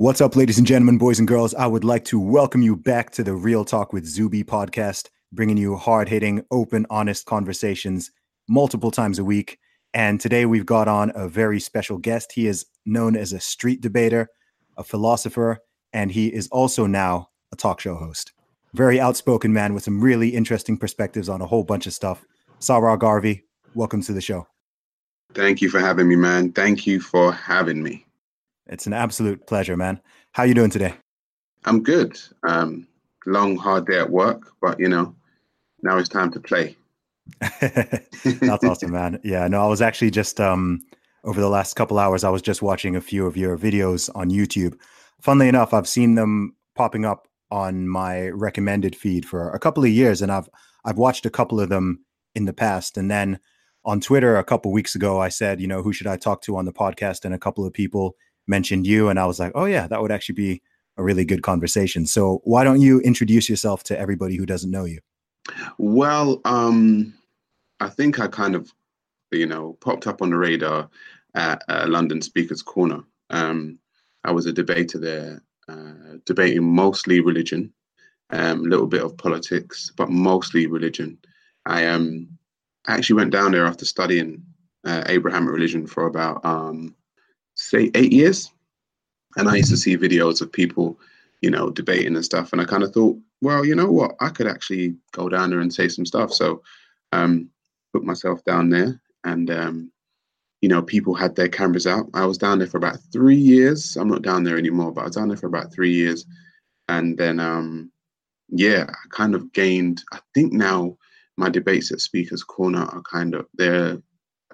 What's up, ladies and gentlemen, boys and girls? I would like to welcome you back to the Real Talk with Zuby podcast, bringing you hard hitting, open, honest conversations multiple times a week. And today we've got on a very special guest. He is known as a street debater, a philosopher, and he is also now a talk show host. Very outspoken man with some really interesting perspectives on a whole bunch of stuff. Sarwar Garvey, welcome to the show. Thank you for having me, man. Thank you for having me. It's an absolute pleasure, man. How you doing today? I'm good. Um, long, hard day at work, but you know, now it's time to play. That's awesome, man. Yeah, no, I was actually just um over the last couple hours, I was just watching a few of your videos on YouTube. Funnily enough, I've seen them popping up on my recommended feed for a couple of years, and I've I've watched a couple of them in the past. And then on Twitter a couple weeks ago, I said, you know, who should I talk to on the podcast? And a couple of people mentioned you, and I was like, oh yeah, that would actually be a really good conversation. So why don't you introduce yourself to everybody who doesn't know you? Well, um, I think I kind of, you know, popped up on the radar at London Speakers Corner. Um, I was a debater there, uh, debating mostly religion, a um, little bit of politics, but mostly religion. I um, actually went down there after studying uh, Abrahamic religion for about, um, say, eight years. And I used to see videos of people, you know, debating and stuff. And I kind of thought, well, you know what? I could actually go down there and say some stuff. So, um, put myself down there and um, you know people had their cameras out i was down there for about three years i'm not down there anymore but i was down there for about three years and then um, yeah i kind of gained i think now my debates at speakers corner are kind of they're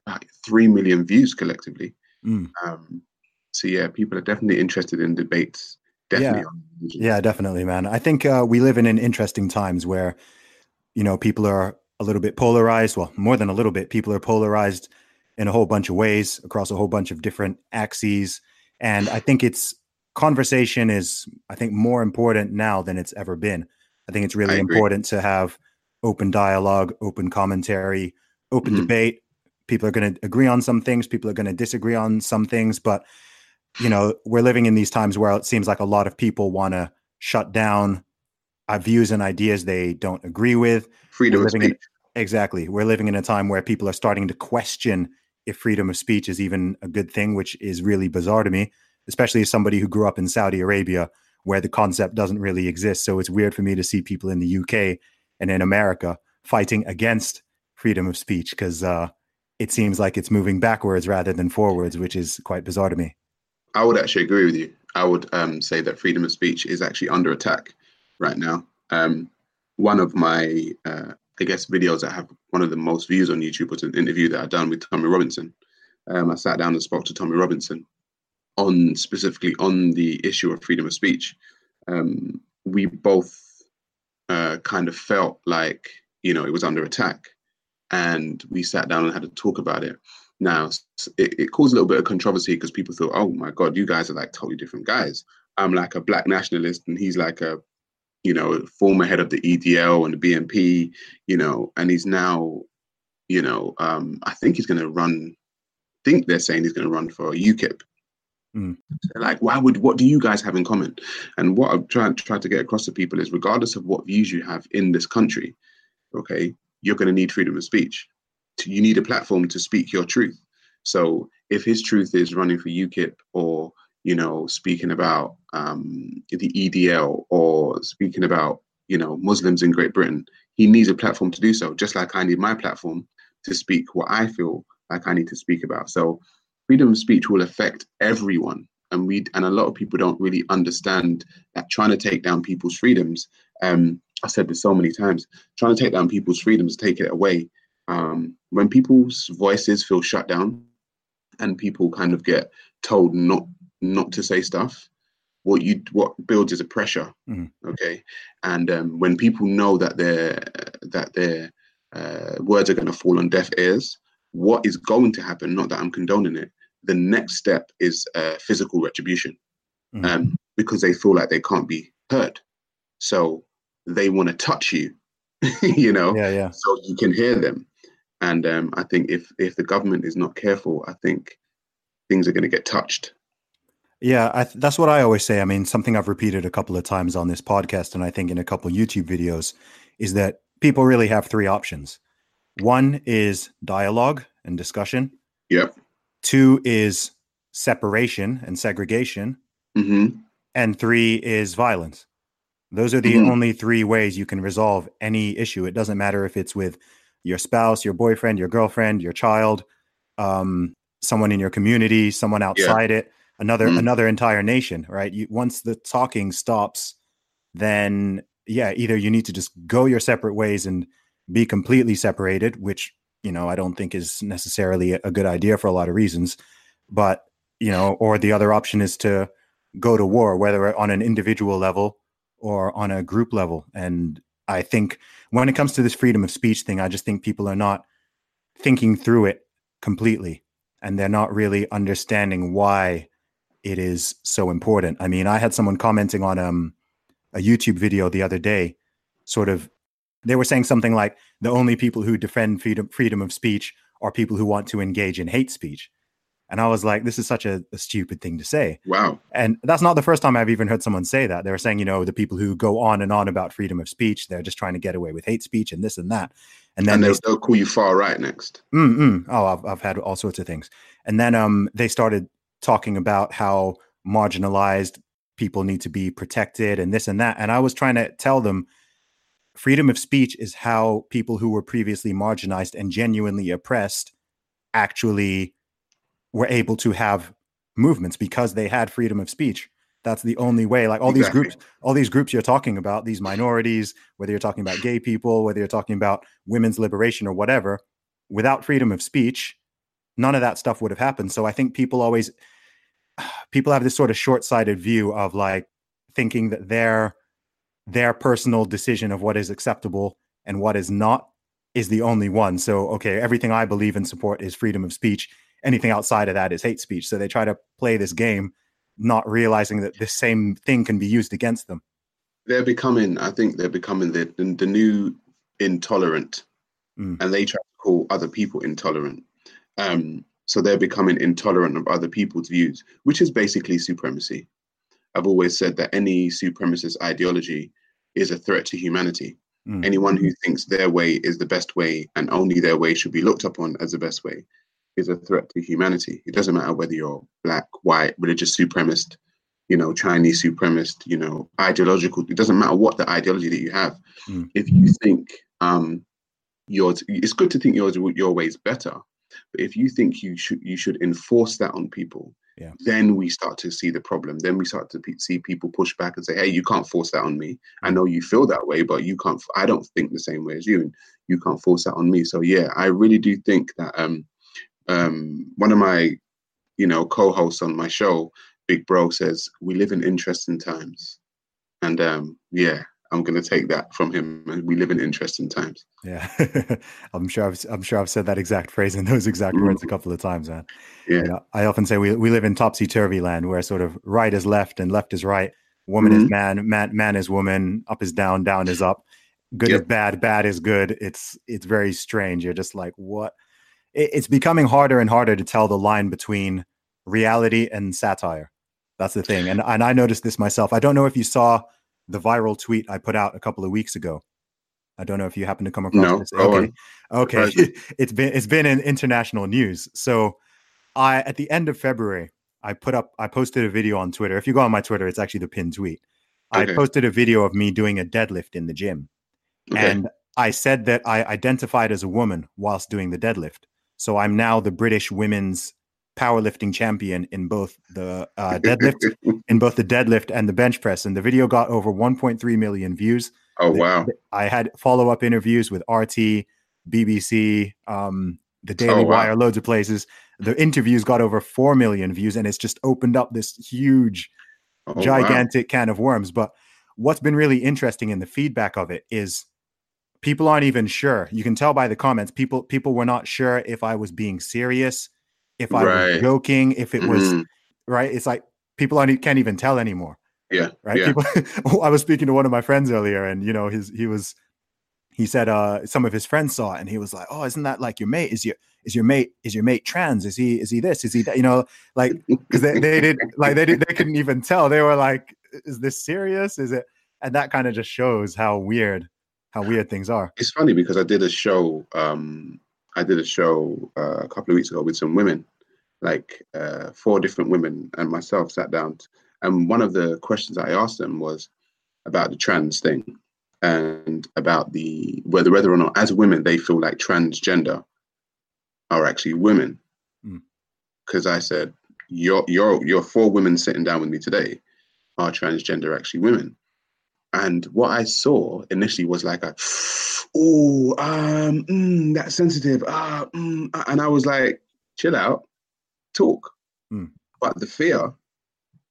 about three million views collectively Mm. um, so yeah people are definitely interested in debates definitely religion. Yeah, definitely, man. I think uh, we live in an interesting times where, you know, people are a little bit polarized. Well, more than a little bit, people are polarized in a whole bunch of ways across a whole bunch of different axes. And I think it's conversation is, I think, more important now than it's ever been. I think it's really important to have open dialogue, open commentary, open Mhm. debate. People are going to agree on some things, people are going to disagree on some things, but you know, we're living in these times where it seems like a lot of people want to shut down views and ideas they don't agree with. freedom of living in- speech Exactly. We're living in a time where people are starting to question if freedom of speech is even a good thing, which is really bizarre to me, especially as somebody who grew up in Saudi Arabia where the concept doesn't really exist. So it's weird for me to see people in the UK and in America fighting against freedom of speech because uh, it seems like it's moving backwards rather than forwards, which is quite bizarre to me. I would actually agree with you. I would um, say that freedom of speech is actually under attack right now. Um, one of my, uh, I guess, videos that have one of the most views on YouTube was an interview that I done with Tommy Robinson. Um, I sat down and spoke to Tommy Robinson on specifically on the issue of freedom of speech. Um, we both uh, kind of felt like you know it was under attack, and we sat down and had to talk about it. Now, it, it caused a little bit of controversy because people thought, oh my God, you guys are like totally different guys. I'm like a black nationalist and he's like a, you know, former head of the EDL and the BNP, you know, and he's now, you know, um, I think he's going to run think they're saying he's going to run for UKIP. Mm. Like, why would what do you guys have in common? And what I'm trying try to get across to people is, regardless of what views you have in this country, okay, you're going to need freedom of speech. You need a platform to speak your truth. So if his truth is running for UKIP or you know speaking about um, the EDL or speaking about you know Muslims in Great Britain, he needs a platform to do so. Just like I need my platform to speak what I feel like I need to speak about. So freedom of speech will affect everyone. And we and a lot of people don't really understand that trying to take down people's freedoms. Um, I said this so many times. Trying to take down people's freedoms, take it away. Um, when people's voices feel shut down, and people kind of get told not not to say stuff, what you what builds is a pressure. Mhm. Okay, and um, when people know that their that their uh, words are going to fall on deaf ears, what is going to happen? Not that I'm condoning it. The next step is uh, physical retribution, Mhm. um, because they feel like they can't be heard, so they want to touch you, you know, yeah, yeah. so you can hear them. And um, I think if if the government is not careful, I think things are going to get touched. Yeah, I th- that's what I always say. I mean, something I've repeated a couple of times on this podcast, and I think in a couple YouTube videos, is that people really have three options. One is dialogue and discussion. Yep. Two is separation and segregation, hmm and three is violence. Those are the Mhm. only three ways you can resolve any issue. It doesn't matter if it's with your spouse, your boyfriend, your girlfriend, your child, um, someone in your community, someone outside it, another Mm. another entire nation. Right? You, once the talking stops, then yeah, either you need to just go your separate ways and be completely separated, which you know I don't think is necessarily a good idea for a lot of reasons, but you know, or the other option is to go to war, whether on an individual level or on a group level. And I think when it comes to this freedom of speech thing, I just think people are not thinking through it completely and they're not really understanding why it is so important. I mean, I had someone commenting on um, a YouTube video the other day, sort of, they were saying something like the only people who defend freedom, freedom of speech are people who want to engage in hate speech. And I was like, this is such a, a stupid thing to say. Wow. And that's not the first time I've even heard someone say that. They were saying, you know, the people who go on and on about freedom of speech, they're just trying to get away with hate speech and this and that. And then And they, they'll, they'll call you far right next. mm, mm, oh, I've, I've had all sorts of things. And then um, they started talking about how marginalized people need to be protected and this and that. And I was trying to tell them freedom of speech is how people who were previously marginalized and genuinely oppressed actually were able to have movements because they had freedom of speech. That's the only way. Like all these groups, all these groups you're talking about, these minorities, whether you're talking about gay people, whether you're talking about women's liberation or whatever, without freedom of speech, none of that stuff would have happened. So I think people always people have this sort of short-sighted view of like thinking that their their personal decision of what is acceptable and what is not is the only one. So okay, everything I believe and support is freedom of speech. Anything outside of that is hate speech. So they try to play this game not realizing that the same thing can be used against them. They're becoming, I think they're becoming the, the, new intolerant. Mm. And they try to call other people intolerant. Um, so they're becoming intolerant of other people's views, which is basically supremacy. I've always said that any supremacist ideology is a threat to humanity. Mm. Anyone who thinks their way is the best way and only their way should be looked upon as the best way is a threat to humanity. It doesn't matter whether you're black, white, religious supremacist, you know, Chinese supremacist, you know, ideological. It doesn't matter what the ideology that you have. Mm. If you think um, yours, it's good to think yours your way is better. But if you think you should you should enforce that on people, Yeah. then we start to see the problem. Then we start to see people push back and say, "Hey, you can't force that on me. I know you feel that way, but you can't. I don't think the same way as you, and you can't force that on me." So yeah, I really do think that um, um, one of my, you know, co-hosts on my show, Big Bro, says we live in interesting times, and um, yeah, I'm gonna take that from him. and We live in interesting times. Yeah, I'm sure. I've, I'm sure I've said that exact phrase in those exact words a couple of times, man. Yeah. You know, I often say we we live in topsy turvy land, where sort of right is left and left is right. Woman is Mhm. man, man man is woman. Up is down, down is up. Good is bad, bad is good. It's it's very strange. You're just like what, it's becoming harder and harder to tell the line between reality and satire. That's the thing. And and I noticed this myself. I don't know if you saw the viral tweet I put out a couple of weeks ago. I don't know if you happen to come across No, this. Okay. Okay. It's been it's been in international news. So I at the end of February, I put up I posted a video on Twitter. If you go on my Twitter, it's actually the pinned tweet. I posted a video of me doing a deadlift in the gym. Okay. And I said that I identified as a woman whilst doing the deadlift. So I'm now the British women's powerlifting champion in both the uh, deadlift, in both the deadlift and the bench press. And the video got over 1.3 million views. oh The- wow. I had follow up interviews with RT, BBC, um, the Daily Oh, wow. Wire, loads of places. The interviews got over 4 million views, and it's just opened up this huge Oh, wow. gigantic can of worms. But what's been really interesting in the feedback of it is people aren't even sure. You can tell by the comments. People people were not sure if I was being serious, if I was joking, if it was Mhm. right. It's like people aren't, can't even tell anymore. Yeah. Right. Yeah. People, I was speaking to one of my friends earlier, and you know, his he was he said uh some of his friends saw it and he was like, Oh, isn't that like your mate? Is your is your mate is your mate trans? Is he is he this? Is he that? You know, like because they, they did like they did they couldn't even tell. They were like, Is this serious? Is it and that kind of just shows how weird how weird things are. It's funny because I did a show. Um, I did a show uh, a couple of weeks ago with some women, like uh, four different women, and myself sat down. And one of the questions I asked them was about the trans thing, and about the whether whether or not as women they feel like transgender are actually women. Mm. Because I said, your your your four women sitting down with me today are transgender actually women. And what I saw initially was like a, oh, um, mm, that's sensitive. Ah, mm, ah," and I was like, chill out, talk. Mm. But the fear,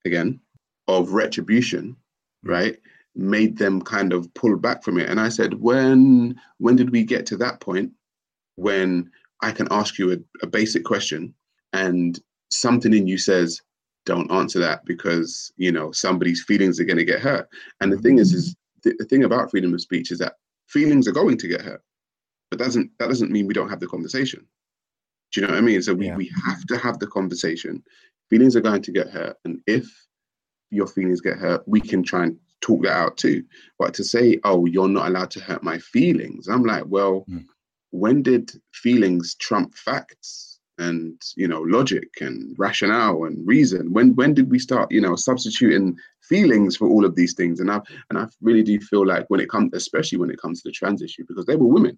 again, of retribution, right, made them kind of pull back from it. And I said, when when did we get to that point when I can ask you a, a basic question and something in you says, don't answer that because you know somebody's feelings are going to get hurt. And the thing is is the, the thing about freedom of speech is that feelings are going to get hurt but doesn't that doesn't mean we don't have the conversation. Do you know what i mean? So we, Yeah. we have to have the conversation. Feelings are going to get hurt and if your feelings get hurt we can try and talk that out too. But to say oh you're not allowed to hurt my feelings i'm like well Mm. when did feelings trump facts and you know logic and rationale and reason. When when did we start you know substituting feelings for all of these things? And i and i really do feel like when it comes especially when it comes to the trans issue because they were women.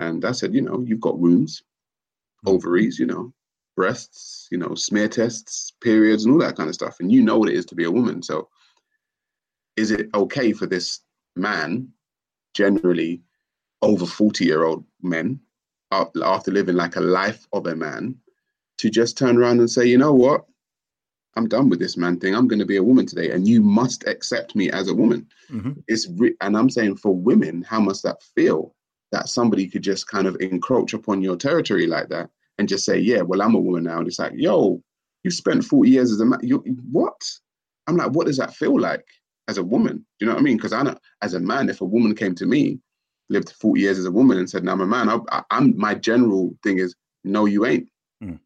And i said you know you've got wombs hmm. ovaries you know breasts you know smear tests periods and all that kind of stuff. And you know what it is to be a woman. So is it okay for this man generally over 40 year old men after living like a life of a man to just turn around and say you know what? I'm done with this man thing. I'm going to be a woman today and you must accept me as a woman. Mhm. it's re- and i'm saying for women how must that feel that somebody could just kind of encroach upon your territory like that and just say yeah well i'm a woman now. And it's like yo you spent 40 years as a man you what? I'm like what does that feel like as a woman? Do you know what i mean? Because i know as a man if a woman came to me lived 40 years as a woman and said, "Now I'm a man," I, I, I'm my general thing is, "No, you ain't," Mm.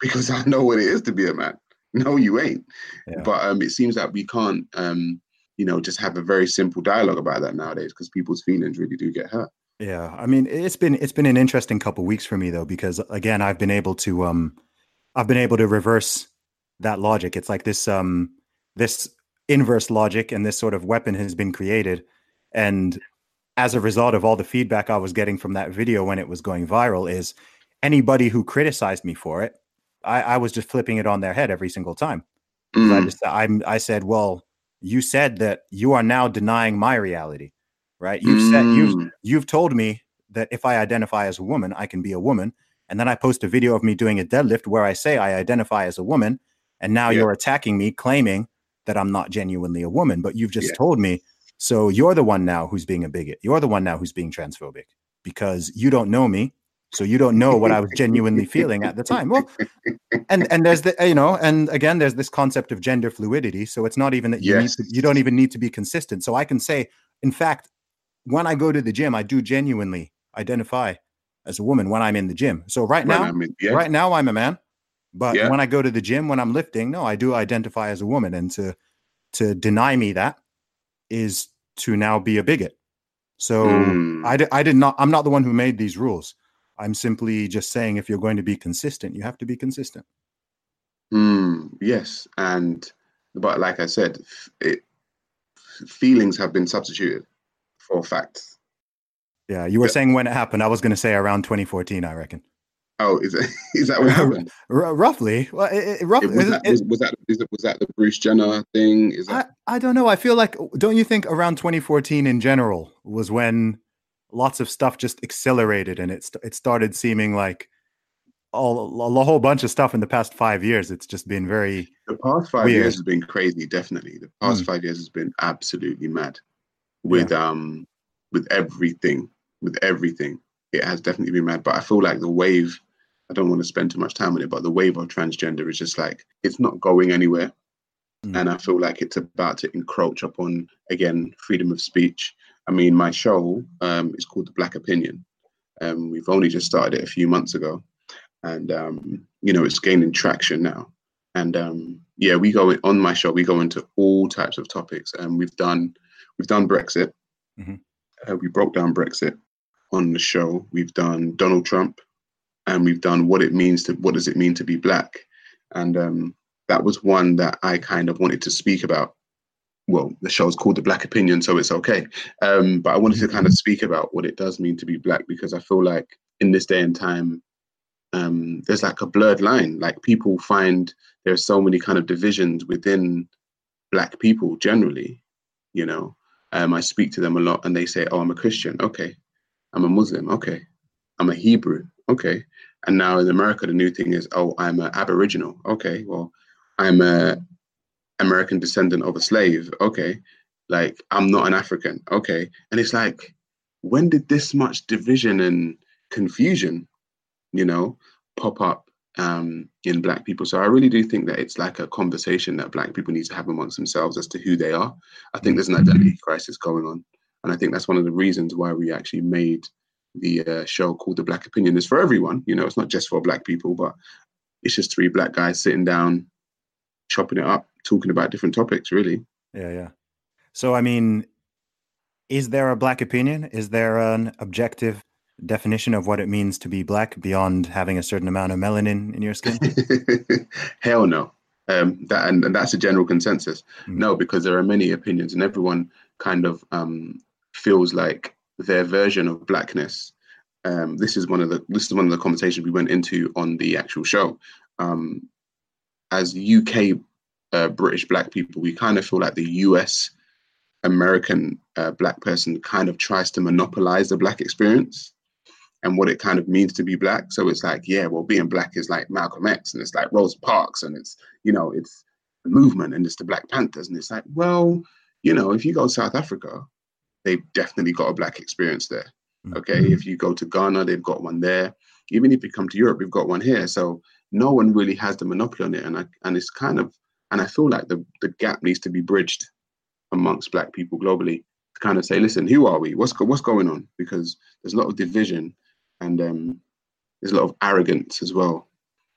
because I know what it is to be a man. No, you ain't. Yeah. But um, it seems that we can't, um, you know, just have a very simple dialogue about that nowadays because people's feelings really do get hurt. Yeah, I mean, it's been it's been an interesting couple weeks for me though because again, I've been able to um, I've been able to reverse that logic. It's like this um, this inverse logic and this sort of weapon has been created, and as a result of all the feedback I was getting from that video when it was going viral, is anybody who criticized me for it, I, I was just flipping it on their head every single time. 'Cause I Mm, just I'm I said, well, you said that you are now denying my reality, right? You've said you've mm, you've told me that if I identify as a woman, I can be a woman, and then I post a video of me doing a deadlift where I say I identify as a woman, and now Yeah. you're attacking me, claiming that I'm not genuinely a woman. But you've just Yeah. told me, so you're the one now who's being a bigot. You're the one now who's being transphobic because you don't know me. So you don't know what I was genuinely feeling at the time. Well, and and there's the you know, and again, there's this concept of gender fluidity. So it's not even that you need to, you don't even need to be consistent. So I can say, in fact, when I go to the gym, I do genuinely identify as a woman when I'm in the gym. So right now, I'm in- yeah. right now I'm a man, but Yeah. when I go to the gym when I'm lifting, no, I do identify as a woman, and to to deny me that is to now be a bigot. So Mm. I, di- I did not. I'm not the one who made these rules. I'm simply just saying if you're going to be consistent, you have to be consistent. Mm, yes, and but like I said, it feelings have been substituted for facts. Yeah, you were Yeah. saying when it happened. I was going to say around 2014. I reckon. Oh, is it is that what happened? R- roughly, well, it, it, roughly, It- was, that, was, was that is it, was that the Bruce Jenner thing? Is I, that I don't know. I feel like don't you think around 2014 in general was when lots of stuff just accelerated and it it started seeming like all a whole bunch of stuff in the past five years. It's just been very the past five Weird. years has been crazy? Definitely, the past Mm. five years has been absolutely mad. With um, with everything, with everything, it has definitely been mad. But I feel like the wave. I don't want to spend too much time on it, but the wave of transgender is just like it's not going anywhere. Mm. and I feel like it's about to encroach upon again freedom of speech. I mean, my show um, is called The Black Opinion. Um, we've only just started it a few months ago, and um, you know it's gaining traction now. And um, yeah, we go on my show. We go into all types of topics, and we've done we've done Brexit. Mhm. Uh, we broke down Brexit on the show. We've done Donald Trump, and we've done what it means to what does it mean to be black, and um, that was one that I kind of wanted to speak about. Well, the show's called The Black Opinion, so it's okay. Um, but I wanted to kind of speak about what it does mean to be black because I feel like in this day and time, um, there's like a blurred line. Like people find there are so many kind of divisions within black people generally. You know, um, I speak to them a lot, and they say, "Oh, I'm a Christian. Okay, I'm a Muslim. Okay, I'm a Hebrew. Okay." And now in America, the new thing is, "Oh, I'm an Aboriginal. Okay, well, I'm a American descendant of a slave. Okay, like I'm not an African. Okay, and it's like, when did this much division and confusion, you know, pop up um, in Black people? So I really do think that it's like a conversation that Black people need to have amongst themselves as to who they are. I think there's an identity crisis going on, and I think that's one of the reasons why we actually made the uh, show called The Black Opinion. is for everyone, you know, it's not just for Black people, but it's just three Black guys sitting down, chopping it up, talking about different topics, really. yeah yeah. So I mean, is there a black opinion? Is there an objective definition of what it means to be black beyond having a certain amount of melanin in your skin? Hell no. Um, that and, and that's a general consensus. Mm. No, because there are many opinions, and everyone kind of um, feels like their version of blackness. Um, this is one of the this is one of the conversations we went into on the actual show. Um, as UK uh, British black people, we kind of feel like the US American uh, black person kind of tries to monopolize the black experience and what it kind of means to be black. So it's like, yeah, well, being black is like Malcolm X and it's like Rosa Parks and it's, you know, it's the movement and it's the Black Panthers. And it's like, well, you know, if you go to South Africa, they've definitely got a black experience there. Okay. If you go to Ghana, they've got one there. Even if you come to Europe, we've got one here. So no one really has the monopoly on it. And I, and it's kind of, and I feel like the, the gap needs to be bridged amongst black people globally to kind of say, listen, who are we? What's go- what's going on? Because there's a lot of division and um, there's a lot of arrogance as well.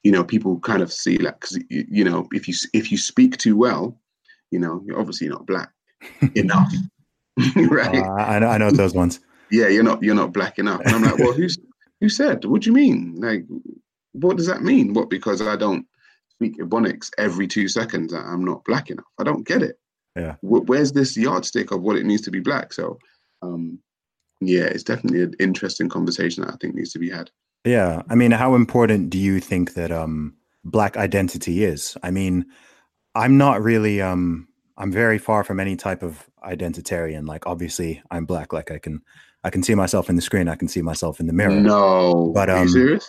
You know, people kind of see like, cause you, you know, if you if you speak too well, you know, you're obviously not black enough, right? Uh, I know I know those ones. yeah, you're not you're not black enough. And I'm like, well, who's who said? What do you mean? Like, what does that mean? What because I don't speak Ebonics every two seconds, I'm not black enough? I don't get it. Yeah. Wh- Where's this yardstick of what it means to be black? So, um, yeah, it's definitely an interesting conversation that I think needs to be had. Yeah. I mean, how important do you think that um black identity is? I mean, I'm not really um I'm very far from any type of identitarian. Like obviously I'm black. Like I can I can see myself in the screen, I can see myself in the mirror. No, But are um you serious?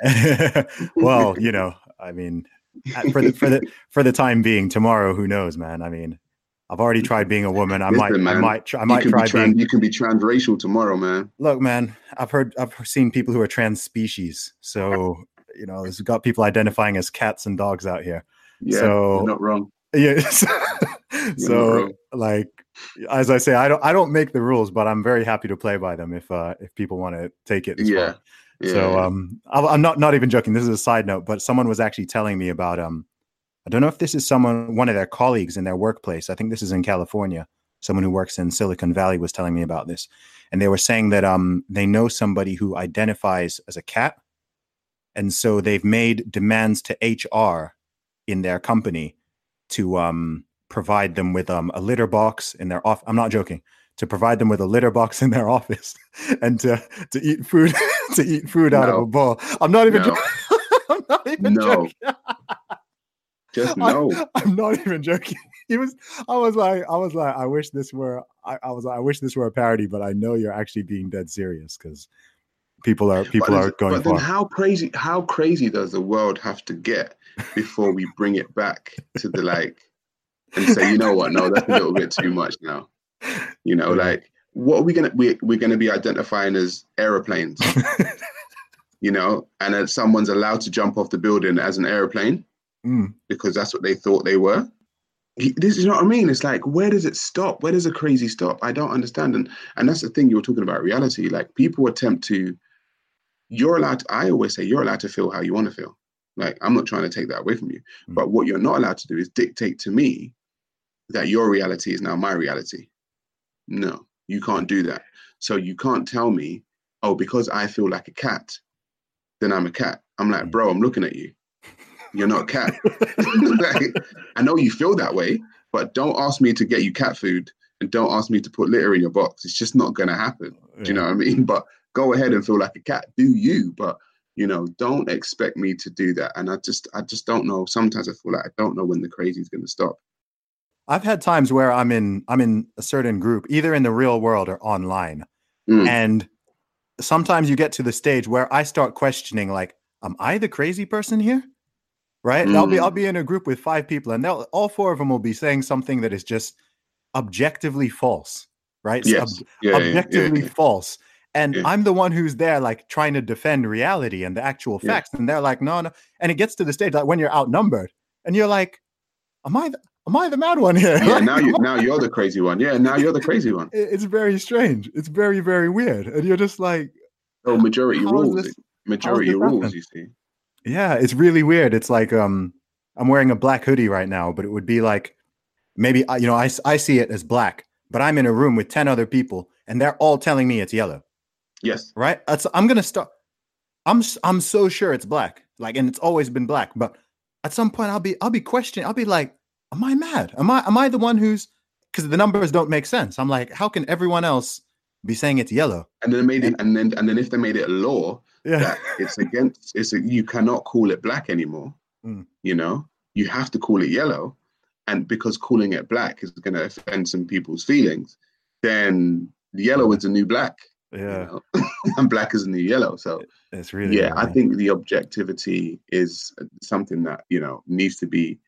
well, you know, I mean for the for the for the time being, tomorrow, who knows, man? I mean, I've already tried being a woman. I might Listen, I might tr- I might try be trans, being you can be transracial tomorrow, man. look, man, I've heard, I've seen people who are trans species. So, you know, there's got people identifying as cats and dogs out here. Yeah, So- you're not wrong. Yes. so, like, as I say, I don't, I don't make the rules, but I'm very happy to play by them if, uh, if people want to take it. this Yeah. So um, I, I'm not not even joking. This is a side note, but someone was actually telling me about um, I don't know if this is someone one of their colleagues in their workplace. I think this is in California. Someone who works in Silicon Valley was telling me about this, and they were saying that um, they know somebody who identifies as a cat, and so they've made demands to HR in their company to um provide them with um a litter box in their off. I'm not joking. To provide them with a litter box in their office and to to eat food to eat food out of a bowl. I'm not even No. joking. I'm not even No. joking. Just I- no. I'm not even joking. He was I was like I was like I wish this were I, I was like I wish this were a parody, but I know you're actually being dead serious because people are people but are going but then far. how crazy how crazy does the world have to get before we bring it back to the like and say, you know what, no, that's a little bit too much now. You know, like what are we gonna we we're gonna be identifying as aeroplanes, you know, and then someone's allowed to jump off the building as an aeroplane Mm, because that's what they thought they were. This is what I mean. It's like, where does it stop? Where does a crazy stop? I don't understand. And and that's the thing you were talking about reality. Like people attempt to, you're allowed. To, I always say you're allowed to feel how you want to feel. Like I'm not trying to take that away from you. Mm. But what you're not allowed to do is dictate to me that your reality is now my reality. No, you can't do that. So you can't tell me, oh, because I feel like a cat, then I'm a cat. I'm like, Mm. bro, I'm looking at you. You're not a cat. like, I know you feel that way, but don't ask me to get you cat food and don't ask me to put litter in your box. It's just not going to happen. Do you know what I mean? But go ahead and feel like a cat. Do you? But you know, don't expect me to do that. And I just, I just don't know. Sometimes I feel like I don't know when the crazy is going to stop. I've had times where I'm in I'm in a certain group, either in the real world or online, Mm. and sometimes you get to the stage where I start questioning, like, am I the crazy person here? Right? I'll be Mm. I'll be in a group with five people, and they'll all four of them will be saying something that is just objectively false, right? Yes. ob- Yeah, yeah, yeah, objectively yeah. false. And Yeah. I'm the one who's there, like trying to defend reality and the actual Yeah. facts. And they're like, no, no. And it gets to the stage like when you're outnumbered, and you're like, am I the, am I the mad one here? Yeah, Like, now you now you're the crazy one. Yeah, now you're the crazy one. it's very strange. It's very, very weird. And you're just like, oh, majority rules. majority rules. happen? You see. yeah, it's really weird. It's like um I'm wearing a black hoodie right now, but it would be like maybe you know, I I see it as black, but I'm in a room with 10 other people and they're all telling me it's yellow. Yes. right? That's, I'm gonna start. I'm I'm so sure it's black, like, and it's always been black. But at some point, I'll be I'll be questioning. I'll be like, am I mad? Am I am I the one who's because the numbers don't make sense? I'm like, how can everyone else be saying it's yellow? And then made it, and then and then if they made it a law Yeah, that it's against, it's a, you cannot call it black anymore. Mm. You know, you have to call it yellow, and because calling it black is going to offend some people's feelings, then yellow is the new black. You yeah, know? and black is the new yellow. So it's really yeah, I think the objectivity is something that you know needs to be.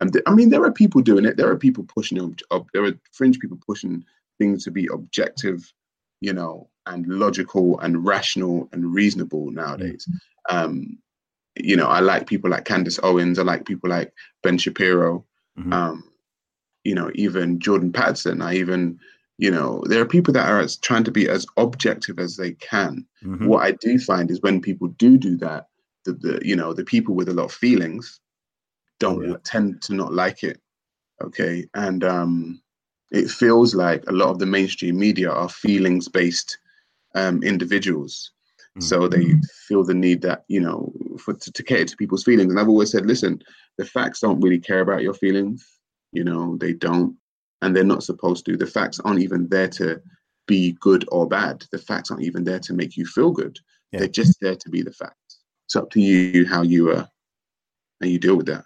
And th- I mean, there are people doing it. There are people pushing. Ob- ob- there are fringe people pushing things to be objective, you know, and logical and rational and reasonable nowadays. Um, you know, I like people like Candace Owens. I like people like Ben Shapiro. Mhm. Um, you know, even Jordan Peterson. I even, you know, there are people that are as, trying to be as objective as they can Mhm. what I do find is when people do do that, the, the you know the people with a lot of feelings don't Yeah. tend to not like it. Okay, and um, it feels like a lot of the mainstream media are feelings based um, individuals. So they feel the need that you know for to, to cater to people's feelings. And I've always said, listen, the facts don't really care about your feelings. You know, they don't, and they're not supposed to. The facts aren't even there to be good or bad. The facts aren't even there to make you feel good. Yeah. They're just there to be the facts. It's up to you how you uh how you deal with that.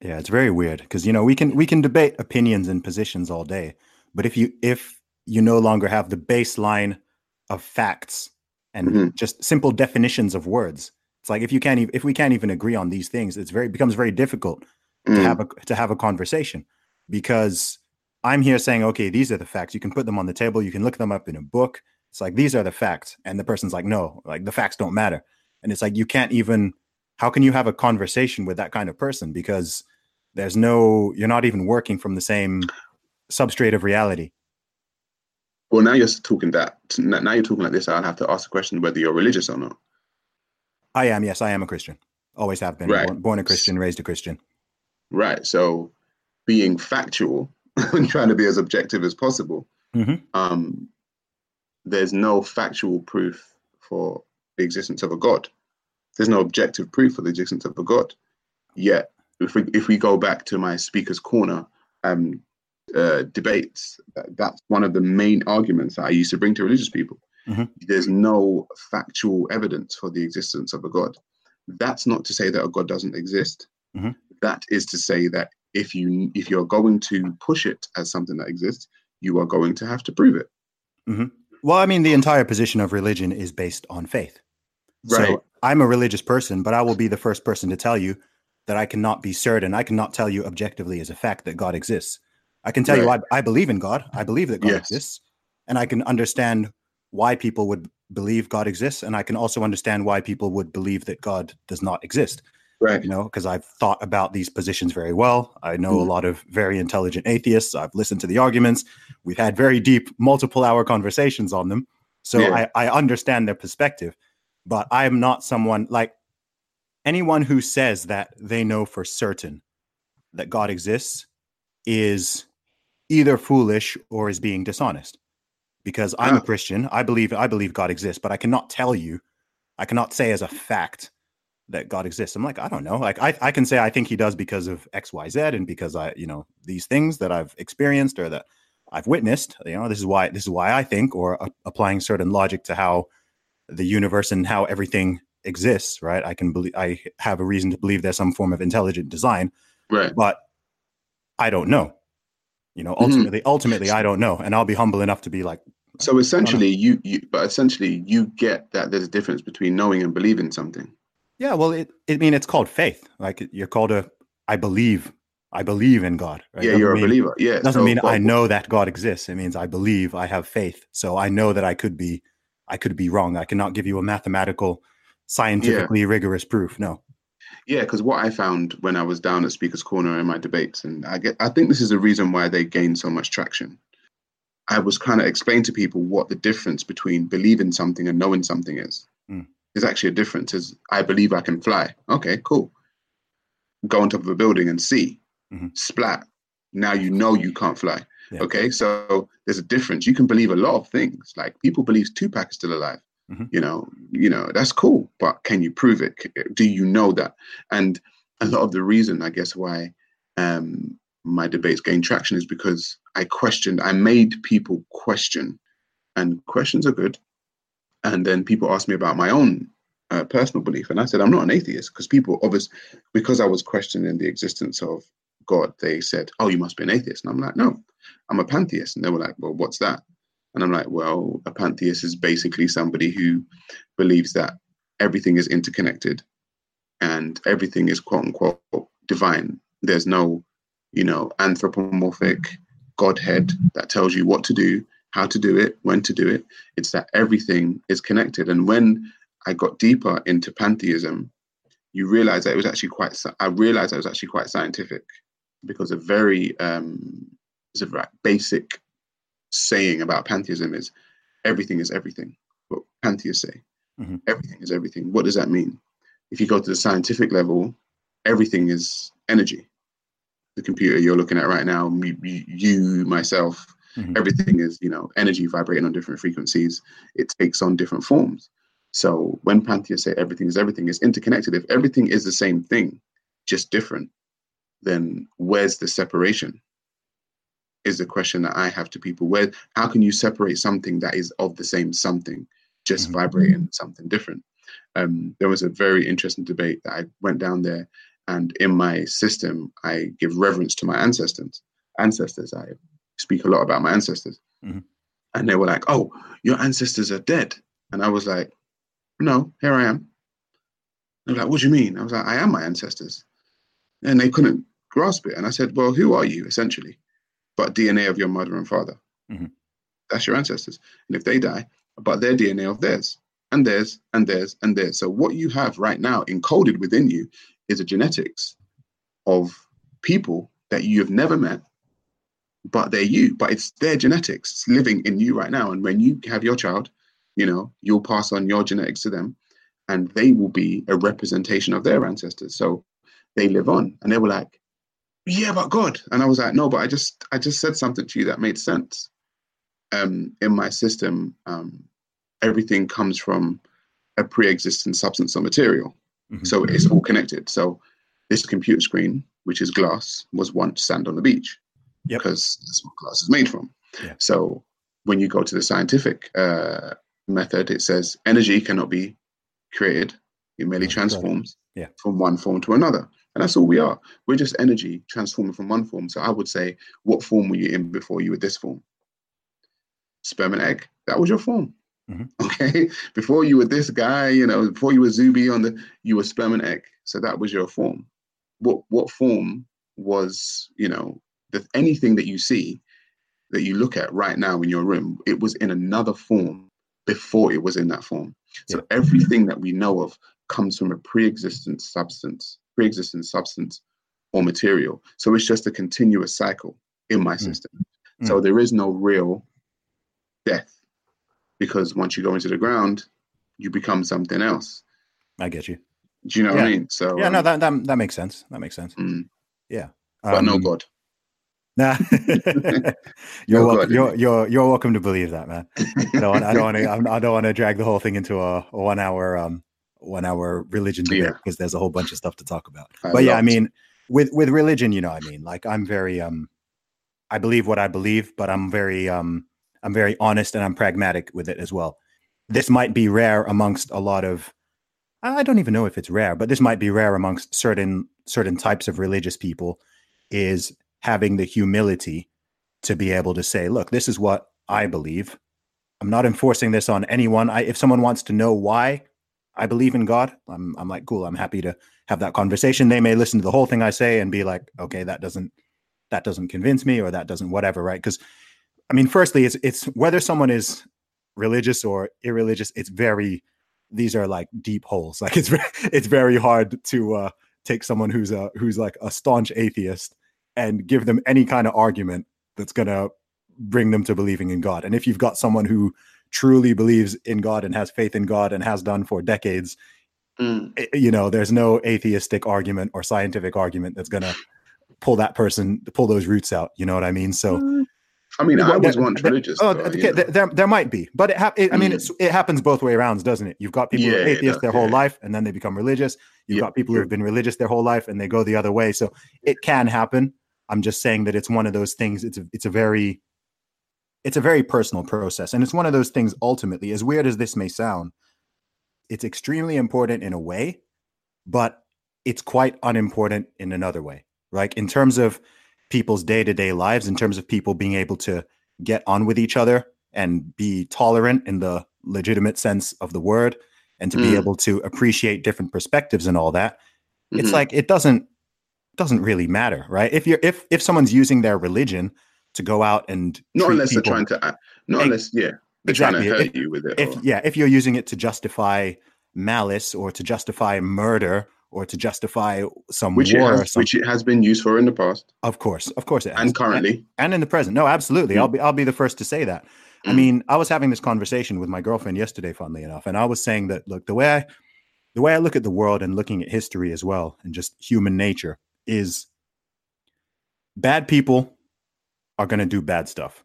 Yeah, it's very weird because you know we can we can debate opinions and positions all day, but if you if you no longer have the baseline of facts and Mhm. just simple definitions of words, it's like if you can't even if we can't even agree on these things, it's very becomes very difficult to Mm, have a to have a conversation because I'm here saying, okay, these are the facts. You can put them on the table. You can look them up in a book. It's like these are the facts, and the person's like, no, like the facts don't matter. And it's like you can't even. How can you have a conversation with that kind of person because there's no you're not even working from the same substrate of reality. Well, now you're talking that. Now you're talking like this. I'll have to ask the question whether you're religious or not. I am. Yes, I am a Christian. Always have been. Right. Born, born a Christian, raised a Christian. Right. So being factual and trying to be as objective as possible, Mhm. um, there's no factual proof for the existence of a God. There's no objective proof for the existence of a God. Yet, if we if we go back to my speaker's corner um, uh, debates, that's one of the main arguments that I used to bring to religious people. Mhm. There's no factual evidence for the existence of a God. That's not to say that a God doesn't exist. Mhm. That is to say that if you if you're going to push it as something that exists, you are going to have to prove it. Mm-hmm. Well, I mean, the entire position of religion is based on faith. Right. So I'm a religious person, but I will be the first person to tell you that I cannot be certain. I cannot tell you objectively as a fact that God exists. I can tell you I, I believe in God. I believe that God Yes. exists. And I can understand why people would believe God exists. And I can also understand why people would believe that God does not exist. Right. You know, because I've thought about these positions very well. I know a Mhm. lot of very intelligent atheists. I've listened to the arguments. We've had very deep, multiple hour conversations on them. So Yeah. I, I understand their perspective, but I'm not someone like anyone who says that they know for certain that God exists is either foolish or is being dishonest. Because I'm a Ah. Christian, I believe I believe God exists, but I cannot tell you, I cannot say as a fact that God exists. I'm like, I don't know. Like I, I can say I think he does because of X, Y, Z, and because I, you know, these things that I've experienced or that I've witnessed. You know, this is why this is why I think, or applying certain logic to how the universe and how everything exists. Right? I can believe I have a reason to believe there's some form of intelligent design, Right. but I don't know. You know, Mhm. ultimately, ultimately, I don't know, and I'll be humble enough to be like, So essentially, you, you but essentially you get that there's a difference between knowing and believing something. Yeah, well, it, I mean, it's called faith. Like you're called a, I believe, I believe in God. Right? yeah, Doesn't you're a believer. Yeah. Doesn't so- mean I know that God exists. It means I believe, I have faith. So I know that I could be, I could be wrong. I cannot give you a mathematical, scientifically rigorous proof. No. Yeah, because what I found when I was down at Speaker's Corner in my debates, and I get, I think this is the reason why they gained so much traction. I was kind of explaining to people what the difference between believing something and knowing something is. Mm. There's actually a difference. Is I believe I can fly. Okay, cool. Go on top of a building and see. Mhm. Splat. Now you know you can't fly. Yeah. Okay, so there's a difference. You can believe a lot of things. Like people believe Tupac is still alive. Mhm. You know, you know that's cool, but can you prove it? Do you know that? And a lot of the reason, I guess, why um, my debates gain traction is because I questioned. I made people question, and questions are good. And then people asked me about my own uh, personal belief, and I said I'm not an atheist because people, obviously, because I was questioning the existence of God, they said, "Oh, you must be an atheist," and I'm like, "No, I'm a pantheist." And they were like, "Well, what's that?" And I'm like, "Well, a pantheist is basically somebody who believes that everything is interconnected and everything is quote unquote divine. There's no, you know, anthropomorphic godhead that tells you what to do, how to do it, when to do it. It's that everything is connected. And when I got deeper into pantheism, you realize that it was actually quite. I realized I was actually quite scientific because a very um, it's a very basic saying about pantheism is everything is everything. What pantheists say, Mhm. everything is everything. What does that mean? If you go to the scientific level, everything is energy. The computer you're looking at right now, you, myself, Mhm. everything is you know energy vibrating on different frequencies. It takes on different forms. So when pantheists say everything is everything, is interconnected. If everything is the same thing, just different, then where's the separation? Is the question that I have to people. Where how can you separate something that is of the same something, just Mhm. vibrating something different? Um, there was a very interesting debate that I went down there, and in my system, I give reverence to my ancestors. Ancestors, I speak a lot about my ancestors, Mhm. and they were like, "Oh, your ancestors are dead," and I was like, "No, here I am." They're like, "What do you mean?" I was like, "I am my ancestors," and they couldn't grasp it. And I said, "Well, who are you essentially?" But DNA of your mother and father. Mhm. That's your ancestors, and if they die, but their DNA of theirs, and theirs, and theirs, and theirs. So what you have right now encoded within you is a genetics of people that you have never met, but they're you. But it's their genetics living in you right now. And when you have your child, you know, you'll pass on your genetics to them. and they will be a representation of their ancestors. So they live on. And they were like, Yeah, but God. And I was like, No, but I just I just said something to you that made sense. Um, in my system, um, everything comes from a pre-existing substance or material. Mm-hmm. So it's all connected. So this computer screen, which is glass, was once sand on the beach. Yep. Because that's what glass is made from. Yeah. So when you go to the scientific uh, method, it says energy cannot be created. It merely transforms yeah. from one form to another. And that's all we are. We're just energy transforming from one form. So I would say, what form were you in before you were this form? Sperm and egg. That was your form. Mm-hmm. Okay. Before you were this guy, you know, before you were Zuby on the, you were sperm and egg. So that was your form. What what form was, you know, the, anything that you see that you look at right now in your room, it was in another form before it was in that form. So yeah. everything that we know of comes from a pre-existent substance, pre-existent substance or material. So it's just a continuous cycle in my mm. system. Mm. So there is no real death because once you go into the ground, you become something else. I get you. Do you know yeah. what I mean? So yeah, um, no, that, that that makes sense. That makes sense. Mm. Yeah, but um, no God. Nah, you're, welcome, you're you're you're welcome to believe that, man. I don't want, I don't want to I don't want to drag the whole thing into a, a one hour um one hour religion debate yeah. because there's a whole bunch of stuff to talk about. I but yeah, I mean, with with religion, you know, I mean, like I'm very um, I believe what I believe, but I'm very um, I'm very honest and I'm pragmatic with it as well. This might be rare amongst a lot of I don't even know if it's rare, but this might be rare amongst certain certain types of religious people is having the humility to be able to say, look, this is what I believe. I'm not enforcing this on anyone. I, if someone wants to know why I believe in God, I'm, I'm like, cool. I'm happy to have that conversation. They may listen to the whole thing I say and be like, okay, that doesn't, that doesn't convince me or that doesn't whatever. Right. Cause I mean, firstly, it's, it's whether someone is religious or irreligious. It's very, these are like deep holes. Like it's, it's very hard to, uh, take someone who's a, who's like a staunch atheist and give them any kind of argument that's going to bring them to believing in God. And if you've got someone who truly believes in God and has faith in God and has done for decades, mm. Eh, you know, there's no atheistic argument or scientific argument that's going to pull that person, pull those roots out. You know what I mean? So. Mm. I mean, I was once religious. Oh, okay, there, there might be, but it, ha- it, I mean, mm. it happens both way around, doesn't it? You've got people yeah, who are atheists their whole yeah. life, and then they become religious. You've got people who have been religious their whole life, and they go the other way. So it can happen. I'm just saying that it's one of those things. It's a, it's a very, it's a very personal process, and it's one of those things. Ultimately, as weird as this may sound, it's extremely important in a way, but it's quite unimportant in another way. Like in terms of people's day to day lives, in terms of people being able to get on with each other and be tolerant in the legitimate sense of the word, and to mm. be able to appreciate different perspectives and all that. Mm-hmm. It's like it doesn't doesn't really matter, right? If you're if if someone's using their religion to go out and not unless people, they're trying to, not unless yeah, they're exactly. trying to hurt if, you with it. If or... yeah, if you're using it to justify malice or to justify murder or to justify some which war, it has, which it has been used for in the past. Of course, of course, it has. and currently, and, and in the present. No, absolutely. Mm. I'll be I'll be the first to say that. Mm. I mean, I was having this conversation with my girlfriend yesterday, funnily enough, and I was saying that look, the way I the way I look at the world and looking at history as well, and just human nature, is bad people are going to do bad stuff.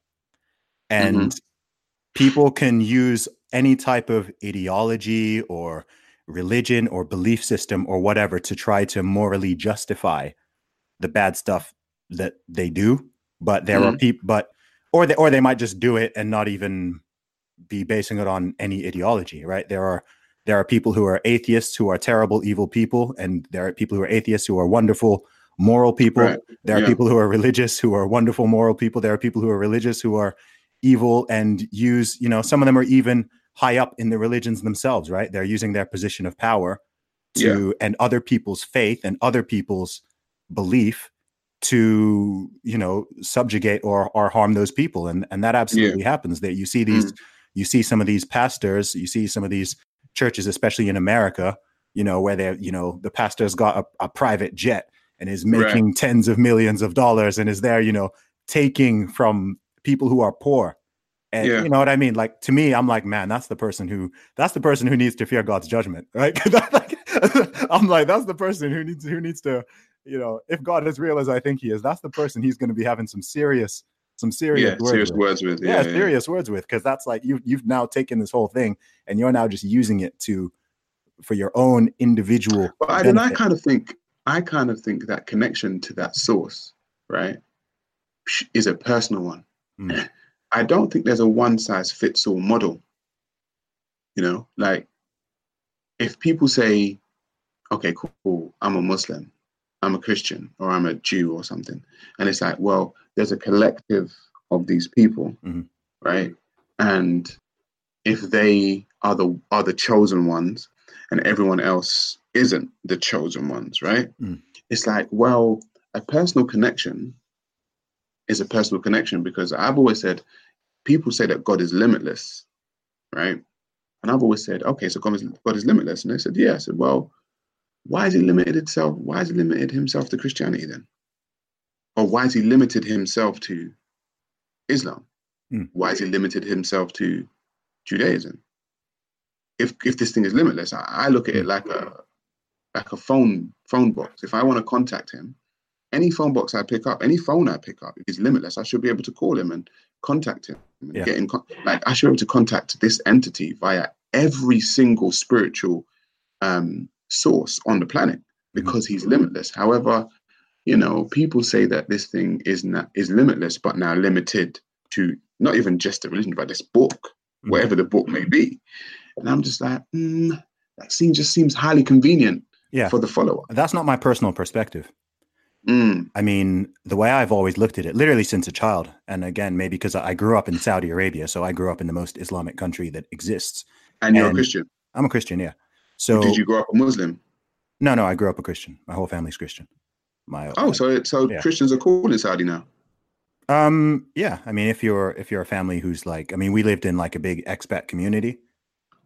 And mm-hmm. people can use any type of ideology or religion or belief system or whatever to try to morally justify the bad stuff that they do. But there mm-hmm. are people, but or they or they might just do it and not even be basing it on any ideology, right? There are there are people who are atheists who are terrible, evil people, and there are people who are atheists who are wonderful, moral people. Right. There are yeah. people who are religious who are wonderful, moral people. There are people who are religious who are evil and use, you know, some of them are even high up in the religions themselves, right? They're using their position of power to yeah. and other people's faith and other people's belief to, you know, subjugate or or harm those people. And and that absolutely yeah. happens. That you see these, mm. you see some of these pastors, you see some of these churches, especially in America, you know, where they're, you know, the pastor's got a, a private jet and is making right. tens of millions of dollars and is there, you know, taking from people who are poor And Yeah. you know what I mean? Like to me, I'm like, man, that's the person who that's the person who needs to fear God's judgment, right? I'm like, that's the person who needs who needs to, you know, if God is real as I think he is, that's the person he's going to be having some serious, some serious, Yeah, words serious with. words with. Yeah, Yeah, yeah. serious words with, because that's like you you've now taken this whole thing and you're now just using it to for your own individual. But I, then I kind of think, I kind of think that connection to that source, right, is a personal one. Mm. I don't think there's a one size fits all model. You know, like if people say, okay, cool, I'm a Muslim, I'm a Christian, or I'm a Jew or something, and it's like, well, there's a collective of these people, Mhm. right? And if they are the are the chosen ones and everyone else isn't the chosen ones, right? Mm. It's like, well, a personal connection is a personal connection because I've always said people say that God is limitless, right? And I've always said, okay, so God is, God is limitless. And they said, yeah. I said, well, why is he limited himself? Why has he limited himself to Christianity then? Or why has he limited himself to Islam? Hmm. Why has he limited himself to Judaism? If if this thing is limitless, I, I look at it like a like a phone phone box. If I want to contact him, any phone box I pick up, any phone I pick up is limitless. I should be able to call him and contact him and Yeah. get in con- like I should be able to contact this entity via every single spiritual um, source on the planet because he's limitless. However, you know, people say that this thing is not is limitless, but now limited to not even just a religion, but this book, Mhm. whatever the book may be. And I'm just like, mm, that seems just seems highly convenient Yeah, for the follower. that's not my personal perspective. Mm, I mean, the way I've always looked at it, literally since a child, and again, maybe because I grew up in Saudi Arabia, so I grew up in the most Islamic country that exists. and you're a Christian. I'm a Christian, yeah. So Did you grow up a Muslim? no, no, I grew up a Christian. My whole family's Christian. My Oh, so so Yeah. Christians are cool in Saudi now. um, yeah. I mean, if you're if you're a family who's like, I mean, we lived in like a big expat community.